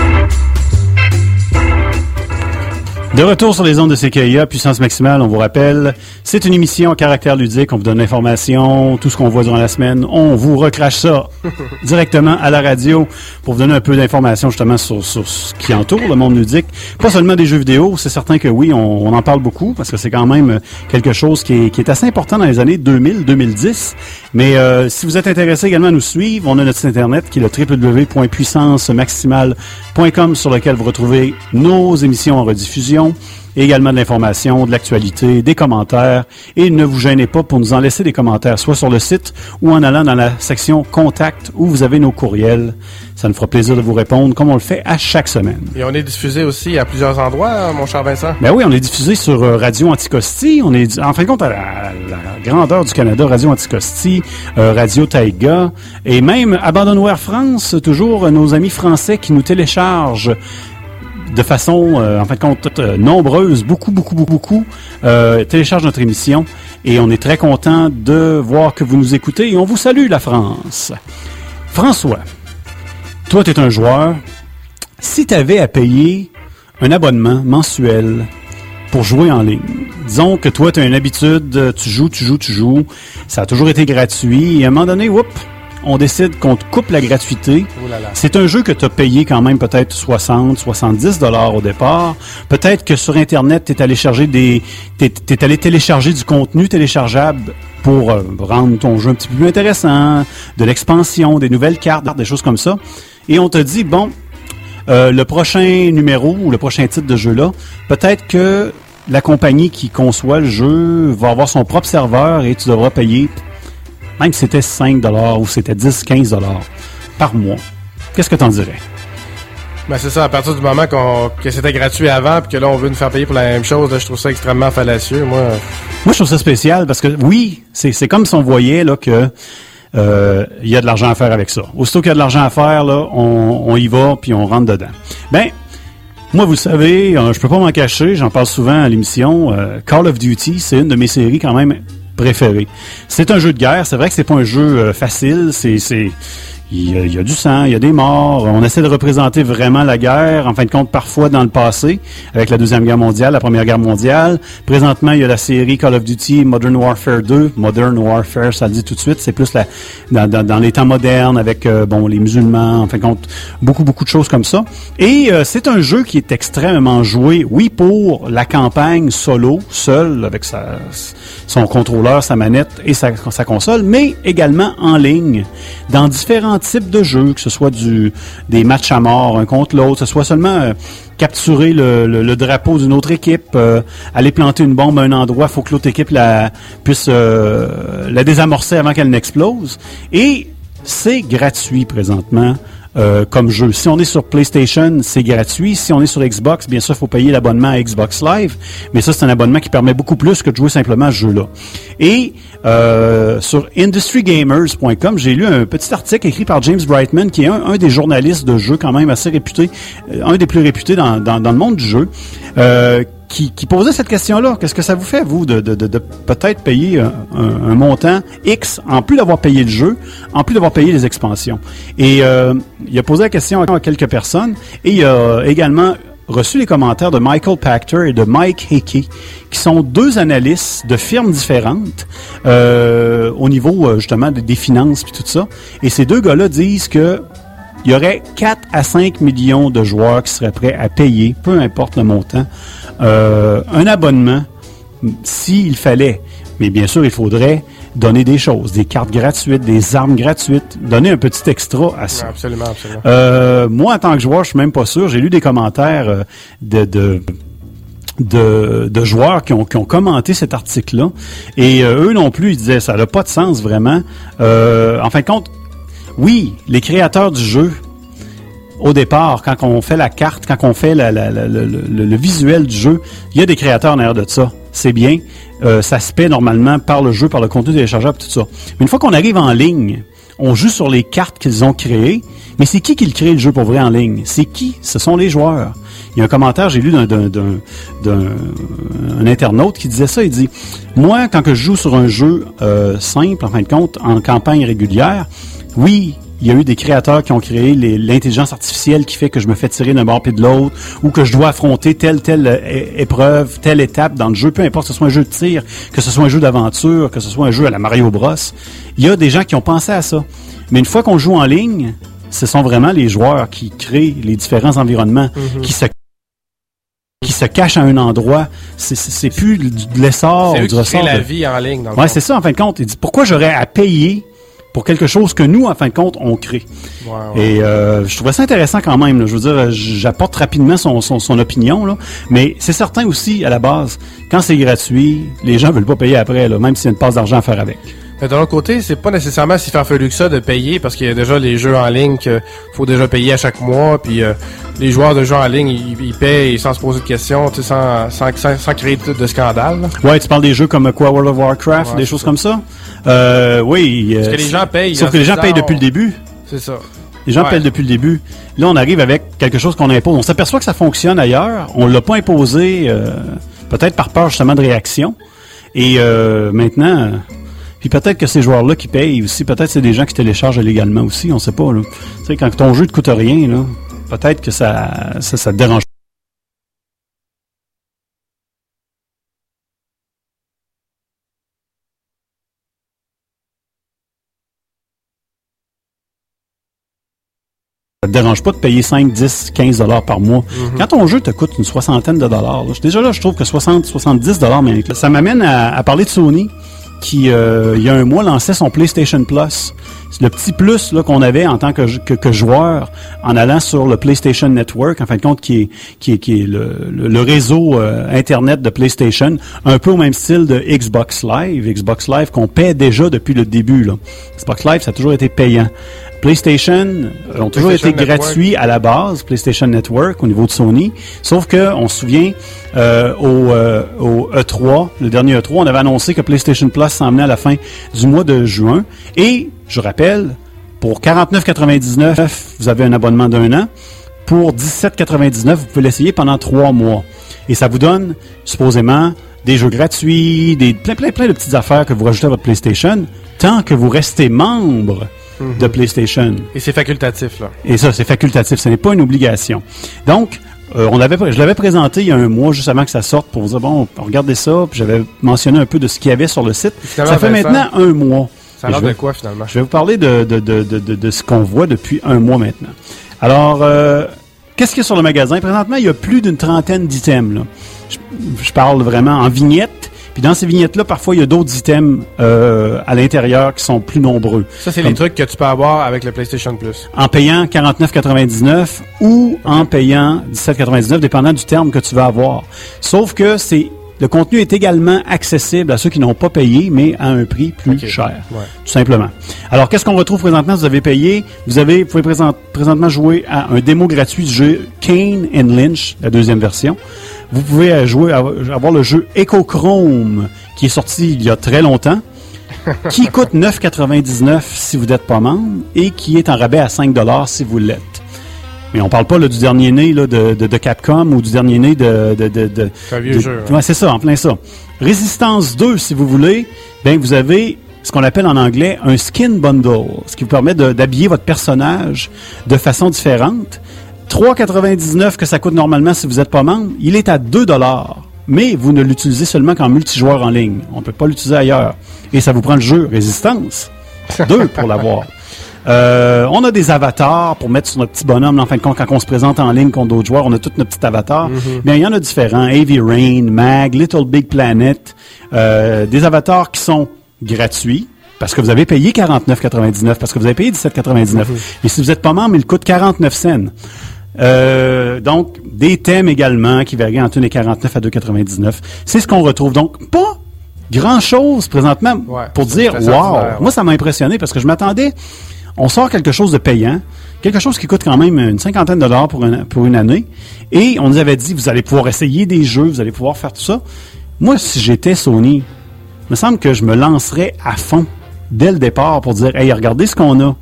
De retour sur les ondes de CKIA, puissance maximale, on vous rappelle, c'est une émission à caractère ludique, on vous donne l'information, tout ce qu'on voit durant la semaine, on vous recrache ça directement à la radio pour vous donner un peu d'informations justement sur, sur ce qui entoure le monde ludique. Pas seulement des jeux vidéo, c'est certain que oui, on, on en parle beaucoup parce que c'est quand même quelque chose qui est, qui est assez important dans les années 2000-2010. Mais euh, si vous êtes intéressé également à nous suivre, on a notre site internet qui est le www.puissancemaximale.com sur lequel vous retrouvez nos émissions en rediffusion et également de l'information, de l'actualité, des commentaires. Et ne vous gênez pas pour nous en laisser des commentaires, soit sur le site ou en allant dans la section Contact où vous avez nos courriels. Ça nous fera plaisir de vous répondre comme on le fait à chaque semaine. Et on est diffusé aussi à plusieurs endroits, hein, mon cher Vincent? Ben oui, on est diffusé sur euh, Radio Anticosti. On est, en fin de compte, à la, à la grandeur du Canada, Radio Anticosti, euh, Radio Taïga, et même Abandonware France, toujours euh, nos amis français qui nous téléchargent de façon, euh, en fin de compte, euh, nombreuse, beaucoup, beaucoup, beaucoup, beaucoup, euh, notre émission. Et on est très content de voir que vous nous écoutez. Et on vous salue, la France. François, toi, tu es un joueur. Si tu avais à payer un abonnement mensuel pour jouer en ligne. Disons que toi, tu as une habitude, tu joues, tu joues, tu joues. Ça a toujours été gratuit. Et à un moment donné, whoop, on décide qu'on te coupe la gratuité. Oh. C'est un jeu que tu as payé quand même peut-être 60, 70 dollars au départ. Peut-être que sur Internet, tu es allé charger des. T'es, t'es allé télécharger du contenu téléchargeable pour euh, rendre ton jeu un petit peu plus intéressant, de l'expansion, des nouvelles cartes, des choses comme ça. Et on te dit, bon, euh, le prochain numéro ou le prochain titre de jeu-là, peut-être que la compagnie qui conçoit le jeu va avoir son propre serveur et tu devras payer, même si c'était 5 ou c'était 10, 15 par mois. Qu'est-ce que t'en dirais? Ben c'est ça, à partir du moment qu'on que c'était gratuit avant puis que là on veut nous faire payer pour la même chose, là, je trouve ça extrêmement fallacieux. Moi, Moi, je trouve ça spécial parce que oui, c'est c'est comme si on voyait là que euh, il y a de l'argent à faire avec ça. Aussitôt qu'il y a de l'argent à faire, là, on, on y va puis on rentre dedans. Ben, moi, vous le savez, euh, je peux pas m'en cacher, j'en parle souvent à l'émission. euh, Call of Duty, c'est une de mes séries quand même préférées. C'est un jeu de guerre, c'est vrai que c'est pas un jeu euh, facile, c'est il y, a, il y a du sang, il y a des morts. On essaie de représenter vraiment la guerre, en fin de compte, parfois dans le passé, avec la Deuxième Guerre mondiale, la Première Guerre mondiale. Présentement, il y a la série Call of Duty Modern Warfare 2. Modern Warfare, ça le dit tout de suite, c'est plus la, dans, dans, dans les temps modernes, avec euh, bon les musulmans, en fin de compte, beaucoup, beaucoup de choses comme ça. Et euh, c'est un jeu qui est extrêmement joué, oui, pour la campagne solo, seul, avec sa, son contrôleur, sa manette et sa, sa console, mais également en ligne, dans différents types de jeux, que ce soit du, des matchs à mort, un contre l'autre, que ce soit seulement euh, capturer le, le- drapeau d'une autre équipe, euh, aller planter une bombe à un endroit, faut que l'autre équipe la, puisse euh, la désamorcer avant qu'elle n'explose. Et c'est gratuit présentement. Euh, comme jeu. Si on est sur PlayStation, c'est gratuit. Si on est sur Xbox, bien sûr, il faut payer l'abonnement à Xbox Live. Mais ça, c'est un abonnement qui permet beaucoup plus que de jouer simplement à ce jeu-là. Et euh, sur industrygamers.com, j'ai lu un petit article écrit par James Brightman, qui est un, des journalistes de jeu quand même assez réputé, euh, un des plus réputés dans, dans, dans le monde du jeu, euh, qui, qui posait cette question-là. Qu'est-ce que ça vous fait, vous, de, de, de, de peut-être payer un, un- montant X, en plus d'avoir payé le jeu, en plus d'avoir payé les expansions? Et euh, il a posé la question à quelques personnes, et il a également reçu les commentaires de Michael Pachter et de Mike Hickey, qui sont deux analystes de firmes différentes euh, au niveau euh, justement des, des finances puis tout ça. Et ces deux gars-là disent que il y aurait 4 à 5 millions de joueurs qui seraient prêts à payer, peu importe le montant, euh, un abonnement s'il fallait. Mais bien sûr, il faudrait donner des choses, des cartes gratuites, des armes gratuites, donner un petit extra à ça. Absolument, absolument. Euh, moi, en tant que joueur, je suis même pas sûr. J'ai lu des commentaires euh, de, de, de, de joueurs qui ont, qui ont commenté cet article-là. Et euh, eux non plus, ils disaient ça n'a pas de sens vraiment. Euh, en fin de compte, oui, les créateurs du jeu, au départ, quand on fait la carte, quand on fait le, visuel du jeu, il y a des créateurs en arrière de ça. C'est bien. Euh, ça se paie normalement par le jeu, par le contenu téléchargeable, tout ça. Mais une fois qu'on arrive en ligne, on joue sur les cartes qu'ils ont créées. Mais c'est qui qui le crée le jeu pour vrai en ligne? C'est qui? Ce sont les joueurs. Il y a un commentaire, j'ai lu d'un, d'un, d'un- d'un- un internaute qui disait ça. Il dit, moi, quand je joue sur un jeu euh, simple, en fin de compte, en campagne régulière, oui, il y a eu des créateurs qui ont créé l'intelligence artificielle qui fait que je me fais tirer d'un bord puis de l'autre, ou que je dois affronter telle telle euh, épreuve, telle étape dans le jeu, peu importe que ce soit un jeu de tir, que ce soit un jeu d'aventure, que ce soit un jeu à la Mario Bros. Il y a des gens qui ont pensé à ça. Mais une fois qu'on joue en ligne, ce sont vraiment les joueurs qui créent les différents environnements, qui se qui se cachent à un endroit. C'est- C'est c'est plus de l'essor, C'est du ressort. la de- vie en ligne, dans le Ouais, fond. c'est ça, en fin de compte. Il dit, pourquoi j'aurais à payer pour quelque chose que nous, en fin de compte, on crée? Et euh, je trouvais ça intéressant quand même. là. Je veux dire, j'apporte rapidement son, son, son opinion, là. mais c'est certain aussi, à la base, quand c'est gratuit, les gens veulent pas payer après, là, même s'il y a une passe d'argent à faire avec. Mais d'un autre côté, c'est pas nécessairement si farfelu que ça de payer parce qu'il y a déjà les jeux en ligne qu'il faut déjà payer à chaque mois. Puis euh, les joueurs de jeux en ligne, ils, ils payent sans se poser de questions, tu sais, sans, sans, sans, sans créer de, de scandale. là. Ouais, tu parles des jeux comme quoi World of Warcraft, Ouais, des choses ça. comme ça? Euh, oui. Parce euh, que les gens payent. Sauf en que les gens payent depuis le début. C'est ça. Les gens Ouais. payent depuis le début. Là, on arrive avec quelque chose qu'on impose. On s'aperçoit que ça fonctionne ailleurs. On l'a pas imposé, euh, peut-être par peur justement de réaction. Et euh, maintenant, euh, puis peut-être que ces joueurs-là qui payent aussi, peut-être c'est des gens qui téléchargent illégalement aussi. On sait pas. Là. Tu sais, quand ton jeu ne coûte rien, là, peut-être que ça, ça, ça te dérange. Ça te dérange pas de payer 5, 10, 15 dollars par mois. Quand ton jeu te coûte une soixantaine de dollars, là, déjà là, je trouve que 60, 70 dollars, mais ça m'amène à, à parler de Sony, qui, euh, il y a un mois, lançait son PlayStation Plus. Le petit plus là, qu'on avait en tant que, que, que joueur en allant sur le PlayStation Network, en fin de compte, qui est, qui est, qui est le, le- le réseau euh, Internet de PlayStation, un peu au même style de Xbox Live. Xbox Live qu'on paie déjà depuis le début. Là. Xbox Live, ça a toujours été payant. PlayStation euh, ont toujours PlayStation été Network. gratuits à la base, PlayStation Network au niveau de Sony. Sauf que on se souvient euh, au, euh, au E3, le dernier E3, on avait annoncé que PlayStation Plus s'en venait à la fin du mois de juin. Et je rappelle, pour 49,99, vous avez un abonnement d'un an. Pour 17,99, vous pouvez l'essayer pendant trois mois. Et ça vous donne, supposément, des jeux gratuits, des plein, plein, plein de petites affaires que vous rajoutez à votre PlayStation, tant que vous restez membre de PlayStation. Et c'est facultatif, là. Et ça, c'est facultatif, ce n'est pas une obligation. Donc, euh, on avait, je l'avais présenté il y a un mois, juste avant que ça sorte, pour vous dire, bon, regardez ça, puis j'avais mentionné un peu de ce qu'il y avait sur le site. Ça fait Vincent, maintenant un mois. Ça a l'air je vais- de quoi, finalement? je vais vous parler de, de, de, de, de- ce qu'on voit depuis un mois maintenant. Alors, euh, qu'est-ce qu'il y a sur le magasin? Présentement, il y a plus d'une trentaine d'items. Je, je parle vraiment en vignettes. Puis dans ces vignettes-là, parfois, il y a d'autres items euh, à l'intérieur qui sont plus nombreux. Ça, c'est les trucs que tu peux avoir avec le PlayStation Plus. En payant 49,99 ou en payant 17,99, dépendant du terme que tu vas avoir. Sauf que c'est le contenu est également accessible à ceux qui n'ont pas payé, mais à un prix plus cher, Ouais. tout simplement. Alors, qu'est-ce qu'on retrouve présentement? Vous avez payé, vous avez, vous pouvez présent- présentement jouer à un démo gratuit du jeu Kane and Lynch, la deuxième version. Vous pouvez euh, jouer, à- avoir le jeu Echochrome, qui est sorti il y a très longtemps, qui coûte 9,99 si vous n'êtes pas membre et qui est en rabais à 5 si vous l'êtes. Mais on parle pas là, du dernier né là, de, de, de Capcom ou du dernier né de... de, de, hein. Ouais, c'est ça, en plein ça. Résistance 2, si vous voulez, ben vous avez ce qu'on appelle en anglais un skin bundle, ce qui vous permet d'habiller votre personnage de façon différente. 3,99 que ça coûte normalement si vous n'êtes pas membre, il est à 2 mais vous ne l'utilisez seulement qu'en multijoueur en ligne. On ne peut pas l'utiliser ailleurs. Et ça vous prend le jeu Résistance 2 pour l'avoir. Euh, on a des avatars pour mettre sur notre petit bonhomme. en fin de compte, quand on se présente en ligne contre d'autres joueurs, on a tous nos petits avatars. Bien, il y en a différents. Heavy Rain, Mag, Little Big Planet. euh, des avatars qui sont gratuits. Parce que vous avez payé 49,99, parce que vous avez payé 17,99. Et si vous n'êtes pas membre, il coûte 49 cents. Euh, donc, des thèmes également qui varient entre 1,49 à 2,99. C'est ce qu'on retrouve. Donc, pas grand-chose présentement Ouais, pour dire, wow! Moi, ça m'a impressionné parce que je m'attendais, on sort quelque chose de payant, quelque chose qui coûte quand même une cinquantaine de dollars pour, un- pour une année, et on nous avait dit, vous allez pouvoir essayer des jeux, vous allez pouvoir faire tout ça. Moi, si j'étais Sony, il me semble que je me lancerais à fond dès le départ pour dire, hey, regardez ce qu'on a,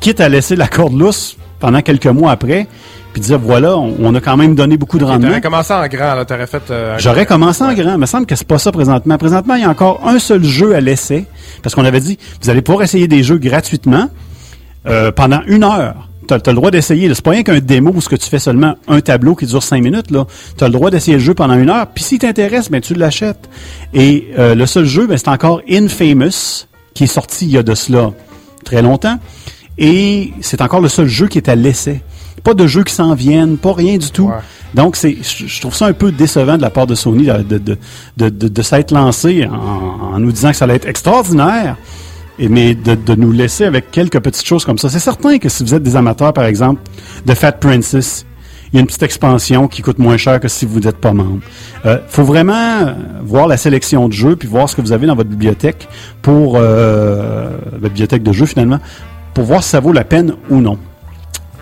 quitte à laisser la corde lousse pendant quelques mois après, puis dire, voilà, on, on a quand même donné beaucoup de rendement. T'aurais commencé en grand, là. T'aurais fait. euh, J'aurais commencé en grand. Il me semble que c'est pas ça présentement. Présentement, il y a encore un seul jeu à l'essai. Parce qu'on avait dit, vous allez pouvoir essayer des jeux gratuitement euh, pendant une heure. Tu as, le droit d'essayer. C'est pas rien qu'un démo où ce que tu fais seulement un tableau qui dure cinq minutes. Tu as le droit d'essayer le jeu pendant une heure. Puis s'il t'intéresse, ben, tu l'achètes. Et euh, le seul jeu, ben, c'est encore Infamous, qui est sorti il y a de cela très longtemps. Et c'est encore le seul jeu qui est à l'essai. Pas de jeux qui s'en viennent, pas rien du tout. Ouais. Donc, c'est, je trouve ça un peu décevant de la part de Sony de, de, de, de, de s'être lancé en, en nous disant que ça allait être extraordinaire, et, mais de, de nous laisser avec quelques petites choses comme ça. C'est certain que si vous êtes des amateurs, par exemple, de Fat Princess, il y a une petite expansion qui coûte moins cher que si vous n'êtes pas membre. Euh, faut vraiment voir la sélection de jeux, puis voir ce que vous avez dans votre bibliothèque pour euh, votre bibliothèque de jeux finalement, pour voir si ça vaut la peine ou non.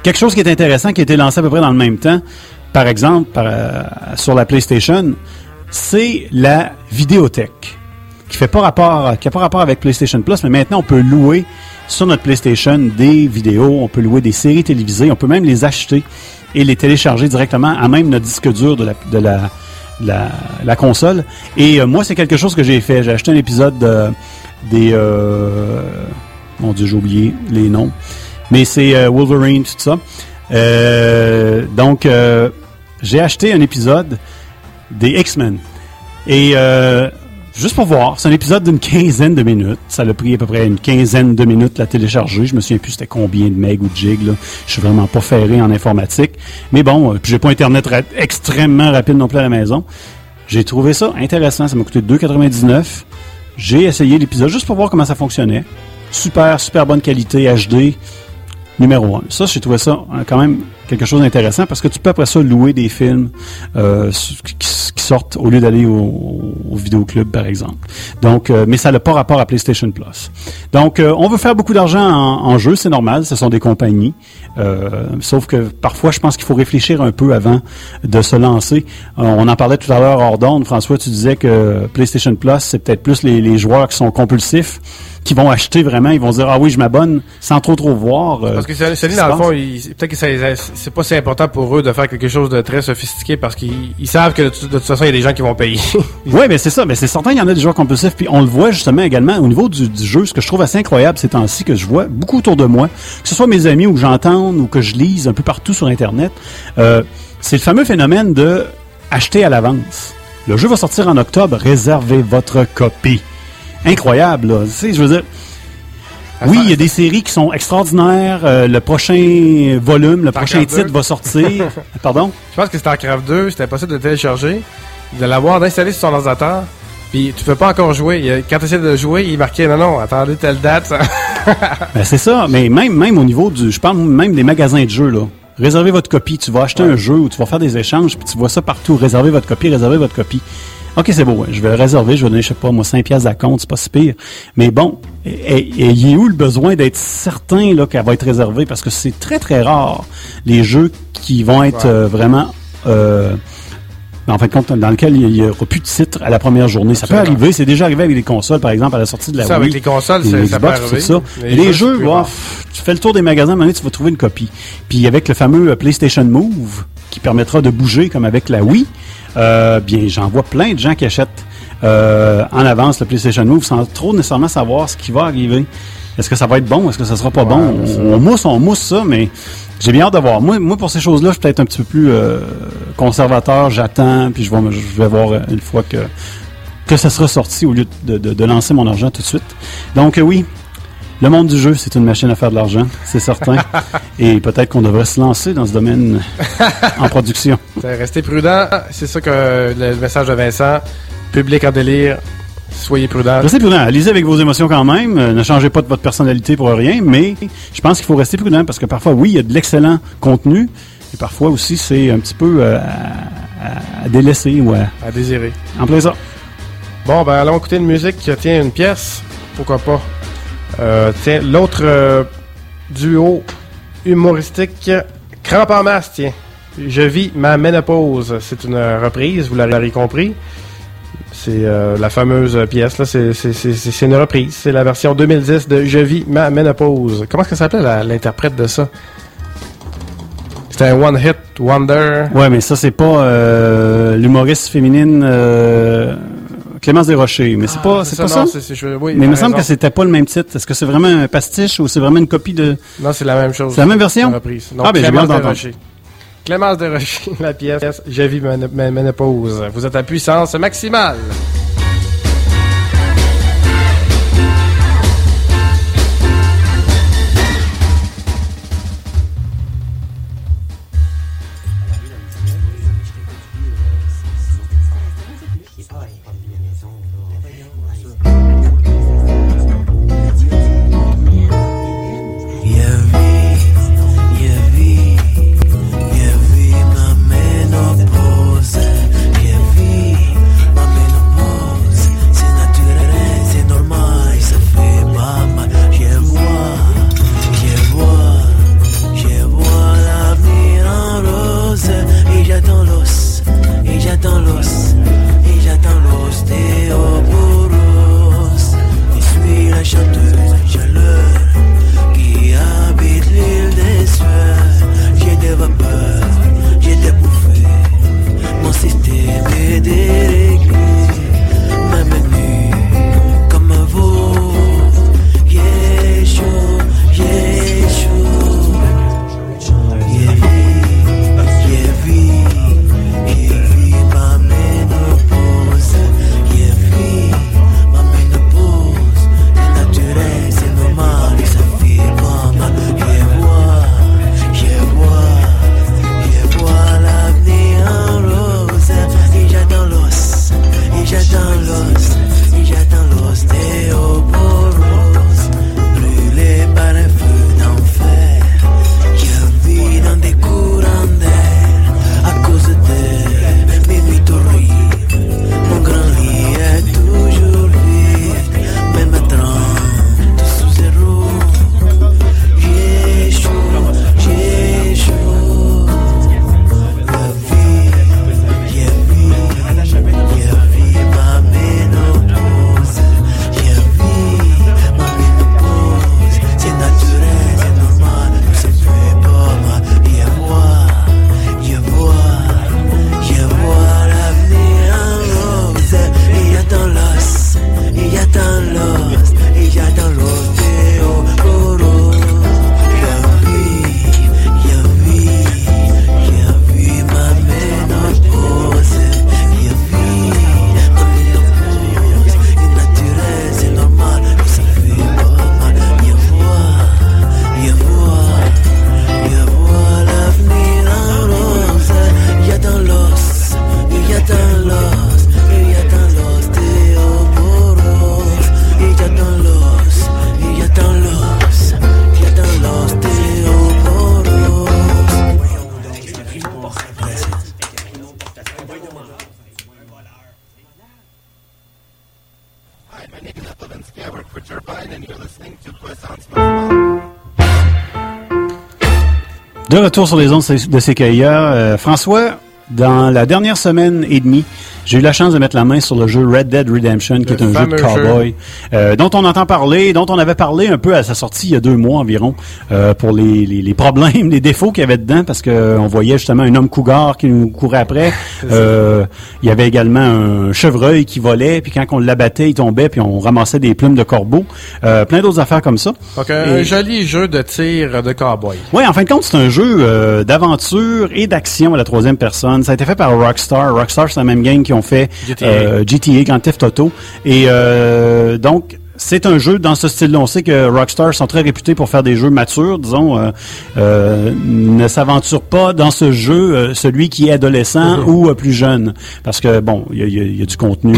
Quelque chose qui est intéressant, qui a été lancé à peu près dans le même temps, par exemple, par, euh, sur la PlayStation, c'est la vidéothèque, qui fait pas rapport, qui a pas rapport avec PlayStation Plus, mais maintenant on peut louer sur notre PlayStation des vidéos, on peut louer des séries télévisées, on peut même les acheter et les télécharger directement à même notre disque dur de la, de la, la, la console. Et euh, moi, c'est quelque chose que j'ai fait. J'ai acheté un épisode de- des... Euh, mon Dieu, j'ai oublié les noms. Mais c'est euh, Wolverine, tout ça. Euh, donc, euh, j'ai acheté un épisode des X-Men. Et euh, juste pour voir, c'est un épisode d'une quinzaine de minutes. Ça a pris à peu près une quinzaine de minutes la télécharger. Je me souviens plus c'était combien de meg ou de gig. Là. Je suis vraiment pas ferré en informatique. Mais bon, euh, puis j'ai pas Internet extrêmement rapide non plus à la maison. J'ai trouvé ça intéressant. Ça m'a coûté 2,99. J'ai essayé l'épisode juste pour voir comment ça fonctionnait. Super, super bonne qualité, HD. Numéro un. Ça, j'ai trouvé ça euh, quand même quelque chose d'intéressant parce que tu peux après ça louer des films euh, qui, qui sortent au lieu d'aller au, au vidéoclub, par exemple. Donc, euh, mais ça n'a pas rapport à PlayStation Plus. Donc, euh, on veut faire beaucoup d'argent en, en jeu, c'est normal. Ce sont des compagnies. Euh, sauf que parfois, je pense qu'il faut réfléchir un peu avant de se lancer. Euh, on en parlait tout à l'heure hors d'onde. François, tu disais que PlayStation Plus, c'est peut-être plus les, les joueurs qui sont compulsifs qui vont acheter vraiment, ils vont dire ah oui je m'abonne sans trop trop voir. euh, Parce que dans le fond, il- peut-être que ça- c'est pas si important pour eux de faire quelque chose de très sophistiqué parce qu'ils ils savent que de, toute- façon, il y a des gens qui vont payer. Oui, mais c'est ça. Mais c'est certain, il y en a des joueurs compulsifs. Puis on le voit justement également au niveau du, du jeu. Ce que je trouve assez incroyable ces temps-ci, que je vois beaucoup autour de moi, que ce soit mes amis ou que j'entende ou que je lise un peu partout sur Internet, euh, c'est le fameux phénomène de acheter à l'avance. Le jeu va sortir en octobre. Réservez votre copie. Incroyable, là. Tu sais, je veux dire. Oui, il y a des séries qui sont extraordinaires. Euh, le prochain volume, le prochain titre 2. va sortir. Pardon? Je pense que StarCraft 2, c'était possible de télécharger, de l'avoir, d'installer sur son ordinateur, puis tu peux pas encore jouer. Quand tu essaies de jouer, il est marqué non, non, attendez telle date. Ben, c'est ça, mais même, même au niveau du. Je parle même des magasins de jeux, là. Réservez votre copie. Tu vas acheter un jeu ou tu vas faire des échanges, puis tu vois ça partout. Réservez votre copie, réservez votre copie. OK, c'est beau, ouais. je vais le réserver, je vais donner, je sais pas, moi, 5 piastres à compte, c'est pas si pire. Mais bon, et- et- ayez où le besoin d'être certain là, qu'elle va être réservée? Parce que c'est très, très rare, les jeux qui vont être Ouais. euh, vraiment... Euh, en fin de compte, dans lequel il n'y aura plus de titre à la première journée. Ça peut arriver, c'est déjà arrivé avec les consoles, par exemple, à la sortie de la Ça, Wii. avec les consoles, les ça peut Xbox, arriver. tout ça. Les jeux, tu fais le tour des magasins, à un moment donné, tu vas trouver une copie. Puis avec le fameux euh, PlayStation Move, qui permettra de bouger comme avec la Wii, euh, bien, j'en vois plein de gens qui achètent euh, en avance le PlayStation Move sans trop nécessairement savoir ce qui va arriver. Est-ce que ça va être bon? Est-ce que ça sera pas Ouais, bon? On, on mousse, on mousse ça, mais j'ai bien hâte de voir. Moi, moi pour ces choses-là, je suis peut-être un petit peu plus euh, conservateur. J'attends, puis je vais, je vais voir une fois que que ça sera sorti au lieu de, de- de lancer mon argent tout de suite. Donc euh, oui, le monde du jeu, c'est une machine à faire de l'argent, c'est certain. Et peut-être qu'on devrait se lancer dans ce domaine en production. C'est- Restez prudent. C'est ça que le message de Vincent. Public en délire. Soyez prudent. Restez prudent, lisez avec vos émotions quand même. Euh, ne changez pas de votre personnalité pour rien, mais je pense qu'il faut rester prudent parce que parfois, oui, il y a de l'excellent contenu, et parfois aussi, c'est un petit peu euh, à, à délaisser ou à, À désirer. en ça. Bon, ben allons écouter une musique. Tiens, une pièce. Pourquoi pas? Euh, tiens, l'autre euh, duo humoristique, Crampe en masse, tiens. Je vis ma ménopause. C'est une reprise, vous l'aurez compris. C'est euh, la fameuse pièce, là. C'est- une reprise. C'est la version 2010 de Je vis ma ménopause. Comment est-ce que ça s'appelait la- l'interprète de ça? C'était un One Hit Wonder. Ouais, mais ça, c'est pas euh, l'humoriste féminine euh, Clémence Desrochers. Mais c'est pas, c'est pas ça? non, oui, mais il me semble que c'était pas le même titre. Est-ce que c'est vraiment un pastiche ou c'est vraiment une copie de... Non, c'est la même chose. C'est la même version? Reprise. Non, Ah, ben, j'ai Clémence bien entendu. Desrochers. Clémence Desrochers, la pièce vis ma, ma ménopause. Vous êtes à puissance maximale. De retour sur les ondes de CKIA, euh, François, dans la dernière semaine et demie, j'ai eu la chance de mettre la main sur le jeu Red Dead Redemption, qui Le est un jeu de cowboy, euh, dont on entend parler, dont on avait parlé un peu à sa sortie il y a deux mois environ, euh, pour les, les, les problèmes, les défauts qu'il y avait dedans, parce que euh, on voyait justement un homme cougar qui nous courait après. Euh, il y avait également un chevreuil qui volait, puis quand on l'abattait, il tombait, puis on ramassait des plumes de corbeau. Euh, plein d'autres affaires comme ça. Donc, un Et- joli jeu de tir de cowboy. oui, en fin de compte, c'est un jeu euh, d'aventure et d'action à la troisième personne. Ça a été fait par Rockstar. Rockstar, c'est la même gang qui ont fait GTA. euh, GTA, Grand Theft Auto. Et euh, donc, c'est un jeu dans ce style-là. On sait que Rockstar sont très réputés pour faire des jeux matures, disons. euh, euh, ne s'aventure pas dans ce jeu euh, celui qui est adolescent ou euh, plus jeune. Parce que, bon, il y a, y y du contenu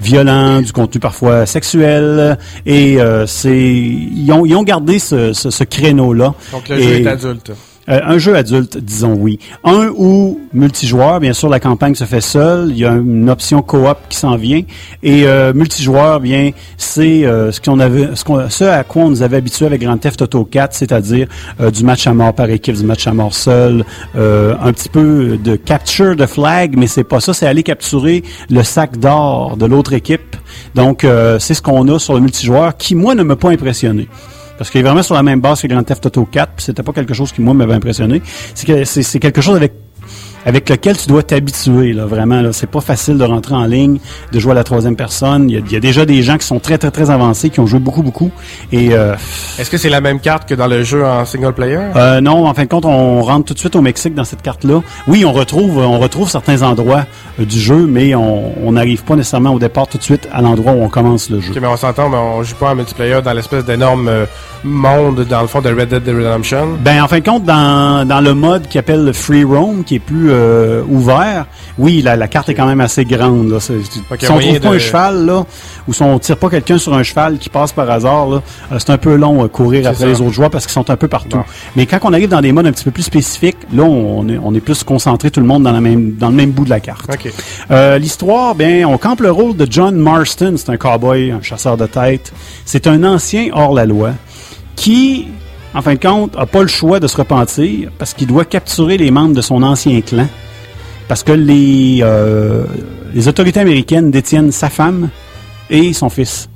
violent, du contenu parfois sexuel. Et c'est ils ont, ils ont gardé ce, ce, ce créneau-là. Donc, le Et- jeu est adulte. Euh, un jeu adulte, disons oui. Un ou multijoueur, bien sûr, la campagne se fait seule. Il y a une option coop qui s'en vient. Et euh, multijoueur, bien, c'est euh, ce ce, ce à quoi on nous avait habitué avec Grand Theft Auto 4, c'est-à-dire du match à mort par équipe, du match à mort seul, un petit peu de capture de flag, mais c'est pas ça. C'est aller capturer le sac d'or de l'autre équipe. Donc, c'est ce qu'on a sur le multijoueur, qui moi ne m'a pas impressionné. Parce qu'il est vraiment sur la même base que Grand Theft Auto 4, puis c'était pas quelque chose qui, moi, m'avait impressionné. C'est que c'est c'est quelque chose avec avec lequel tu dois t'habituer, là, vraiment. Là. C'est pas facile de rentrer en ligne, de jouer à la troisième personne. Il y, a, il y a déjà des gens qui sont très, très, très avancés, qui ont joué beaucoup, beaucoup. Et euh, Est-ce que c'est la même carte que dans le jeu en single player? euh, non, en fin de compte, on rentre tout de suite au Mexique dans cette carte-là. Oui, on retrouve, on retrouve certains endroits euh, du jeu, mais on on n'arrive pas nécessairement au départ tout de suite à l'endroit où on commence le jeu. Ok, mais on s'entend, mais on joue pas en multiplayer dans l'espèce d'énorme euh, monde, dans le fond, de Red Dead Redemption. Ben en fin de compte, dans, dans le mode qui appelle le free roam, qui est plus euh, ouvert, oui, la, la carte est quand même assez grande. Là. Si on moyen trouve pas de- un cheval, là, ou si on tire pas quelqu'un sur un cheval qui passe par hasard, là, euh, c'est un peu long à courir après ça. les autres joueurs parce qu'ils sont un peu partout. Bon. Mais quand on arrive dans des modes un petit peu plus spécifiques, là, on est, on est plus concentré tout le monde dans, la même, dans le même bout de la carte. Euh, L'histoire, ben, on campe le rôle de John Marston. C'est un cowboy, un chasseur de tête. C'est un ancien hors la loi qui, en fin de compte, a pas le choix de se repentir parce qu'il doit capturer les membres de son ancien clan. Parce que les, euh, les autorités américaines détiennent sa femme et son fils.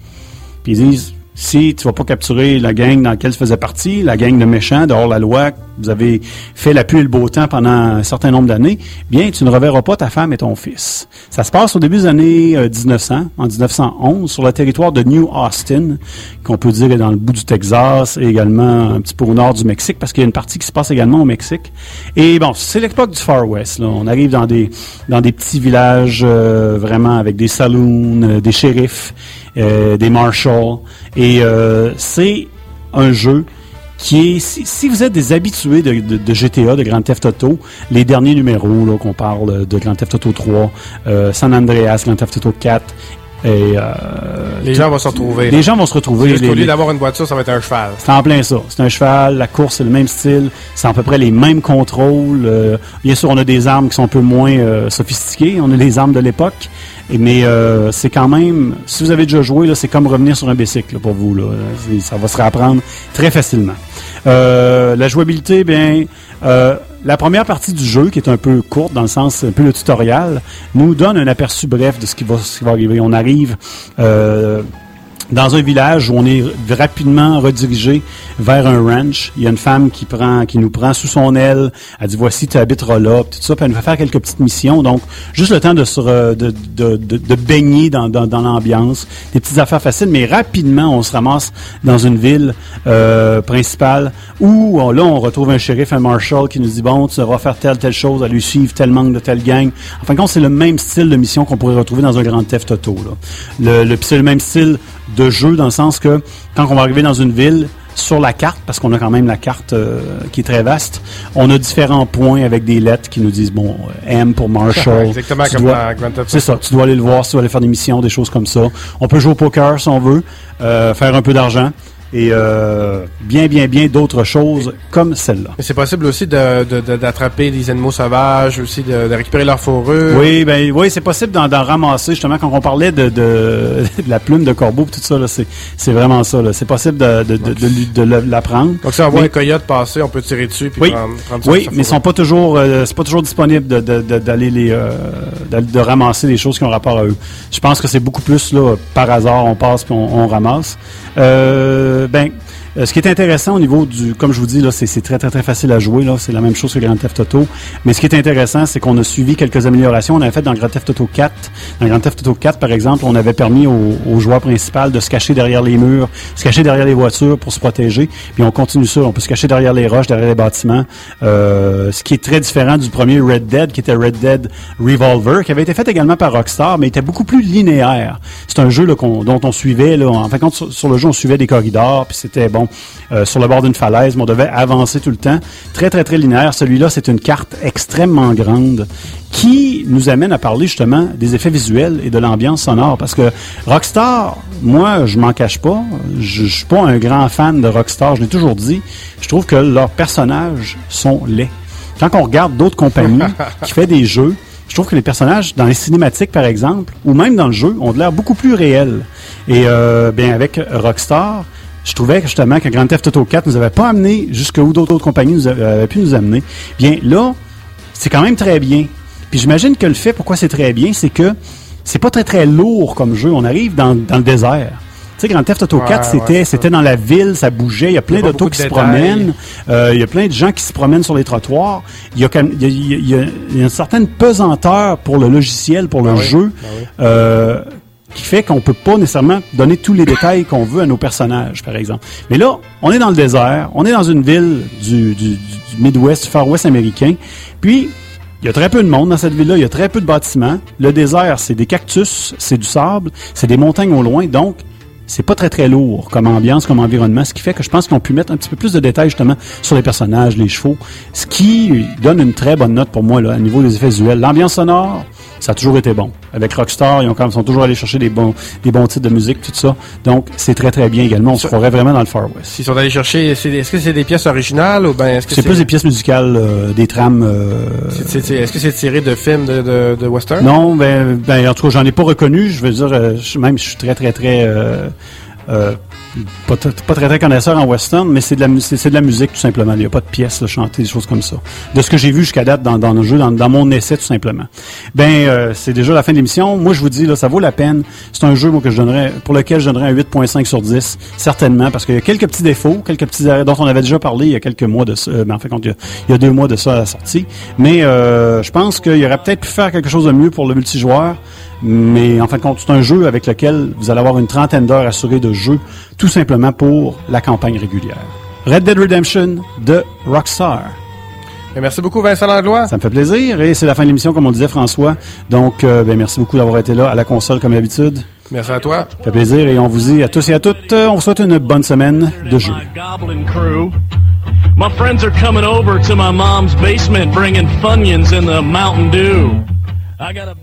Puis ils disent, si tu vas pas capturer la gang dans laquelle tu faisais partie, la gang de méchants, dehors la loi, vous avez fait la pluie et le beau temps pendant un certain nombre d'années, bien, tu ne reverras pas ta femme et ton fils. Ça se passe au début des années euh, 1900, en 1911, sur le territoire de New Austin, qu'on peut dire est dans le bout du Texas et également un petit peu au nord du Mexique, parce qu'il y a une partie qui se passe également au Mexique. Et bon, c'est l'époque du Far West. Là. On arrive dans des dans des petits villages euh, vraiment avec des saloons, euh, des shérifs, euh, des marshals. Et euh, c'est un jeu qui est, si, si vous êtes des habitués de, de- de GTA, de Grand Theft Auto, les derniers numéros là, qu'on parle de Grand Theft Auto 3, euh, San Andreas, Grand Theft Auto 4, et euh, Les gens vont se retrouver. les gens vont se retrouver. Juste les- au lieu d'avoir une voiture, ça va être un cheval. c'est en plein ça. C'est un cheval, la course c'est le même style, c'est à peu près les mêmes contrôles. euh, bien sûr, on a des armes qui sont un peu moins euh, sophistiquées, on a les armes de l'époque, et- mais euh, c'est quand même, si vous avez déjà joué, c'est comme revenir sur un bicycle pour vous. Là. Ça va se réapprendre très facilement. Euh, la jouabilité, bien, euh, la première partie du jeu, qui est un peu courte dans le sens un peu le tutoriel, nous donne un aperçu bref de ce qui va, ce qui va arriver. On arrive euh, dans un village où on est rapidement redirigé vers un ranch. Il y a une femme qui prend, qui nous prend sous son aile. Elle dit voici tu habiteras là, tout ça. Puis elle nous fait faire quelques petites missions. Donc juste le temps de se re- de, de, de, baigner dans, dans, dans l'ambiance, des petites affaires faciles. Mais rapidement on se ramasse dans une ville euh, principale où là on retrouve un shérif, un marshal qui nous dit bon tu devras faire telle telle chose, à lui suivre tel manque de telle gang. En fin c'est le même style de mission qu'on pourrait retrouver dans un grand theft auto. Là. Le, le, c'est le même style de jeu dans le sens que quand on va arriver dans une ville, sur la carte, parce qu'on a quand même la carte euh, qui est très vaste, on a différents points avec des lettres qui nous disent, bon, euh, M pour Marshall. Exactement Tu comme dois- C'est ça, tu dois aller le voir tu dois aller faire des missions, des choses comme ça. On peut jouer au poker si on veut, euh, faire un peu d'argent. Et euh, bien, bien, bien d'autres choses comme celle-là. Mais c'est possible aussi de- de- de- d'attraper des animaux sauvages, aussi de, récupérer leur fourrure. Oui, ben oui, c'est possible d'en, ramasser justement quand on parlait de, la plume de corbeau, tout ça là, c'est, c'est vraiment ça. Là. C'est possible de, la prendre. Donc si on voit Mais- un coyote passer, on peut tirer dessus puis Oui, prendre, oui, mais ils sont pas toujours, euh, c'est pas toujours disponible d'aller les, euh, de ramasser les choses qui ont rapport à eux. Je pense que c'est beaucoup plus là par hasard, on passe puis on, on ramasse. Euh, ben. Euh, ce qui est intéressant au niveau du, comme je vous dis là, c'est, très très très facile à jouer là, c'est la même chose que Grand Theft Auto. Mais ce qui est intéressant, c'est qu'on a suivi quelques améliorations. On avait fait dans Grand Theft Auto 4, dans Grand Theft Auto 4 par exemple, on avait permis au, au joueur principal de se cacher derrière les murs, se cacher derrière les voitures pour se protéger. Puis on continue ça, on peut se cacher derrière les roches, derrière les bâtiments. Euh, ce qui est très différent du premier Red Dead, qui était Red Dead Revolver, qui avait été fait également par Rockstar, mais était beaucoup plus linéaire. C'est un jeu là, dont on suivait, là, en fait, sur, sur le jeu, on suivait des corridors, puis c'était bon, euh, sur le bord d'une falaise, mais on devait avancer tout le temps. Très, très, très linéaire. Celui-là, c'est une carte extrêmement grande qui nous amène à parler justement des effets visuels et de l'ambiance sonore. Parce que Rockstar, moi, je m'en cache pas. Je, je suis pas un grand fan de Rockstar. Je l'ai toujours dit. Je trouve que leurs personnages sont laids. Quand on regarde d'autres compagnies qui font des jeux, je trouve que les personnages dans les cinématiques, par exemple, ou même dans le jeu, ont de l'air beaucoup plus réels. Et euh, bien avec Rockstar, je trouvais justement que Grand Theft Auto 4 nous avait pas amené jusque où d'autres autres compagnies nous avaient, pu nous amener. Bien là, c'est quand même très bien. Puis j'imagine que le fait pourquoi c'est très bien, c'est que c'est pas très très lourd comme jeu. On arrive dans, dans le désert. Tu sais, Grand Theft Auto Ouais, 4, c'était ouais, c'était dans la ville, ça bougeait. Il y a plein d'autos qui se détails. promènent. Euh, il y a plein de gens qui se promènent sur les trottoirs. Il y a, quand- il y a- il y a- une certaine pesanteur pour le logiciel, pour le Ben oui, jeu, ben oui. euh, fait qu'on peut pas nécessairement donner tous les détails qu'on veut à nos personnages, par exemple. Mais là, on est dans le désert, on est dans une ville du, du, du Midwest, du Far West américain, puis il y a très peu de monde dans cette ville-là, il y a très peu de bâtiments. Le désert, c'est des cactus, c'est du sable, c'est des montagnes au loin, donc c'est pas très très lourd comme ambiance, comme environnement, ce qui fait que je pense ont pu mettre un petit peu plus de détails justement sur les personnages, les chevaux, ce qui donne une très bonne note pour moi là, au niveau des effets visuels. L'ambiance sonore, ça a toujours été bon. Avec Rockstar, ils ont quand même, sont toujours allés chercher des bons, des bons titres de musique, tout ça. Donc c'est très très bien également. On se croirait vraiment dans le Far West. S'ils sont allés chercher, est-ce que c'est des pièces originales ou ben est-ce que C'est plus des pièces musicales, euh, des trames. euh, est-ce que c'est tiré de films de, de, de western? Non, ben, ben, en tout cas, j'en ai pas reconnu. Je veux dire, euh, je- même, je suis très, très, très, euh, pas, pas très, très connaisseur en western, mais c'est de la, c'est de la musique, tout simplement. Il n'y a pas de pièces là, chantées, des choses comme ça. De ce que j'ai vu jusqu'à date dans, dans le jeu, dans, dans mon essai, tout simplement. Ben, euh, c'est déjà la fin de l'émission. Moi, je vous dis, là, ça vaut la peine. C'est un jeu, moi, que je donnerais, pour lequel je donnerais un 8.5 sur 10, certainement, parce qu'il y a quelques petits défauts, quelques petits arrêts dont on avait déjà parlé il y a quelques mois de ça, euh, en fait, il y a, il y a deux mois de ça à la sortie. Mais, euh, je pense qu'il y aurait peut-être pu faire quelque chose de mieux pour le multijoueur. Mais en fin de compte, c'est un jeu avec lequel vous allez avoir une trentaine d'heures assurées de jeu, tout simplement pour la campagne régulière. Red Dead Redemption de Rockstar. Ben, Merci beaucoup Vincent Langlois. Ça me fait plaisir et c'est la fin de l'émission, comme on disait François. Donc, euh, ben, merci beaucoup d'avoir été là à la console comme d'habitude. Merci à toi. Ça fait plaisir et on vous dit à tous et à toutes, euh, on vous souhaite une bonne semaine de jeu. my goblin crew. My friends are coming over to my mom's basement bringing Funyuns in the Mountain Dew. I got a big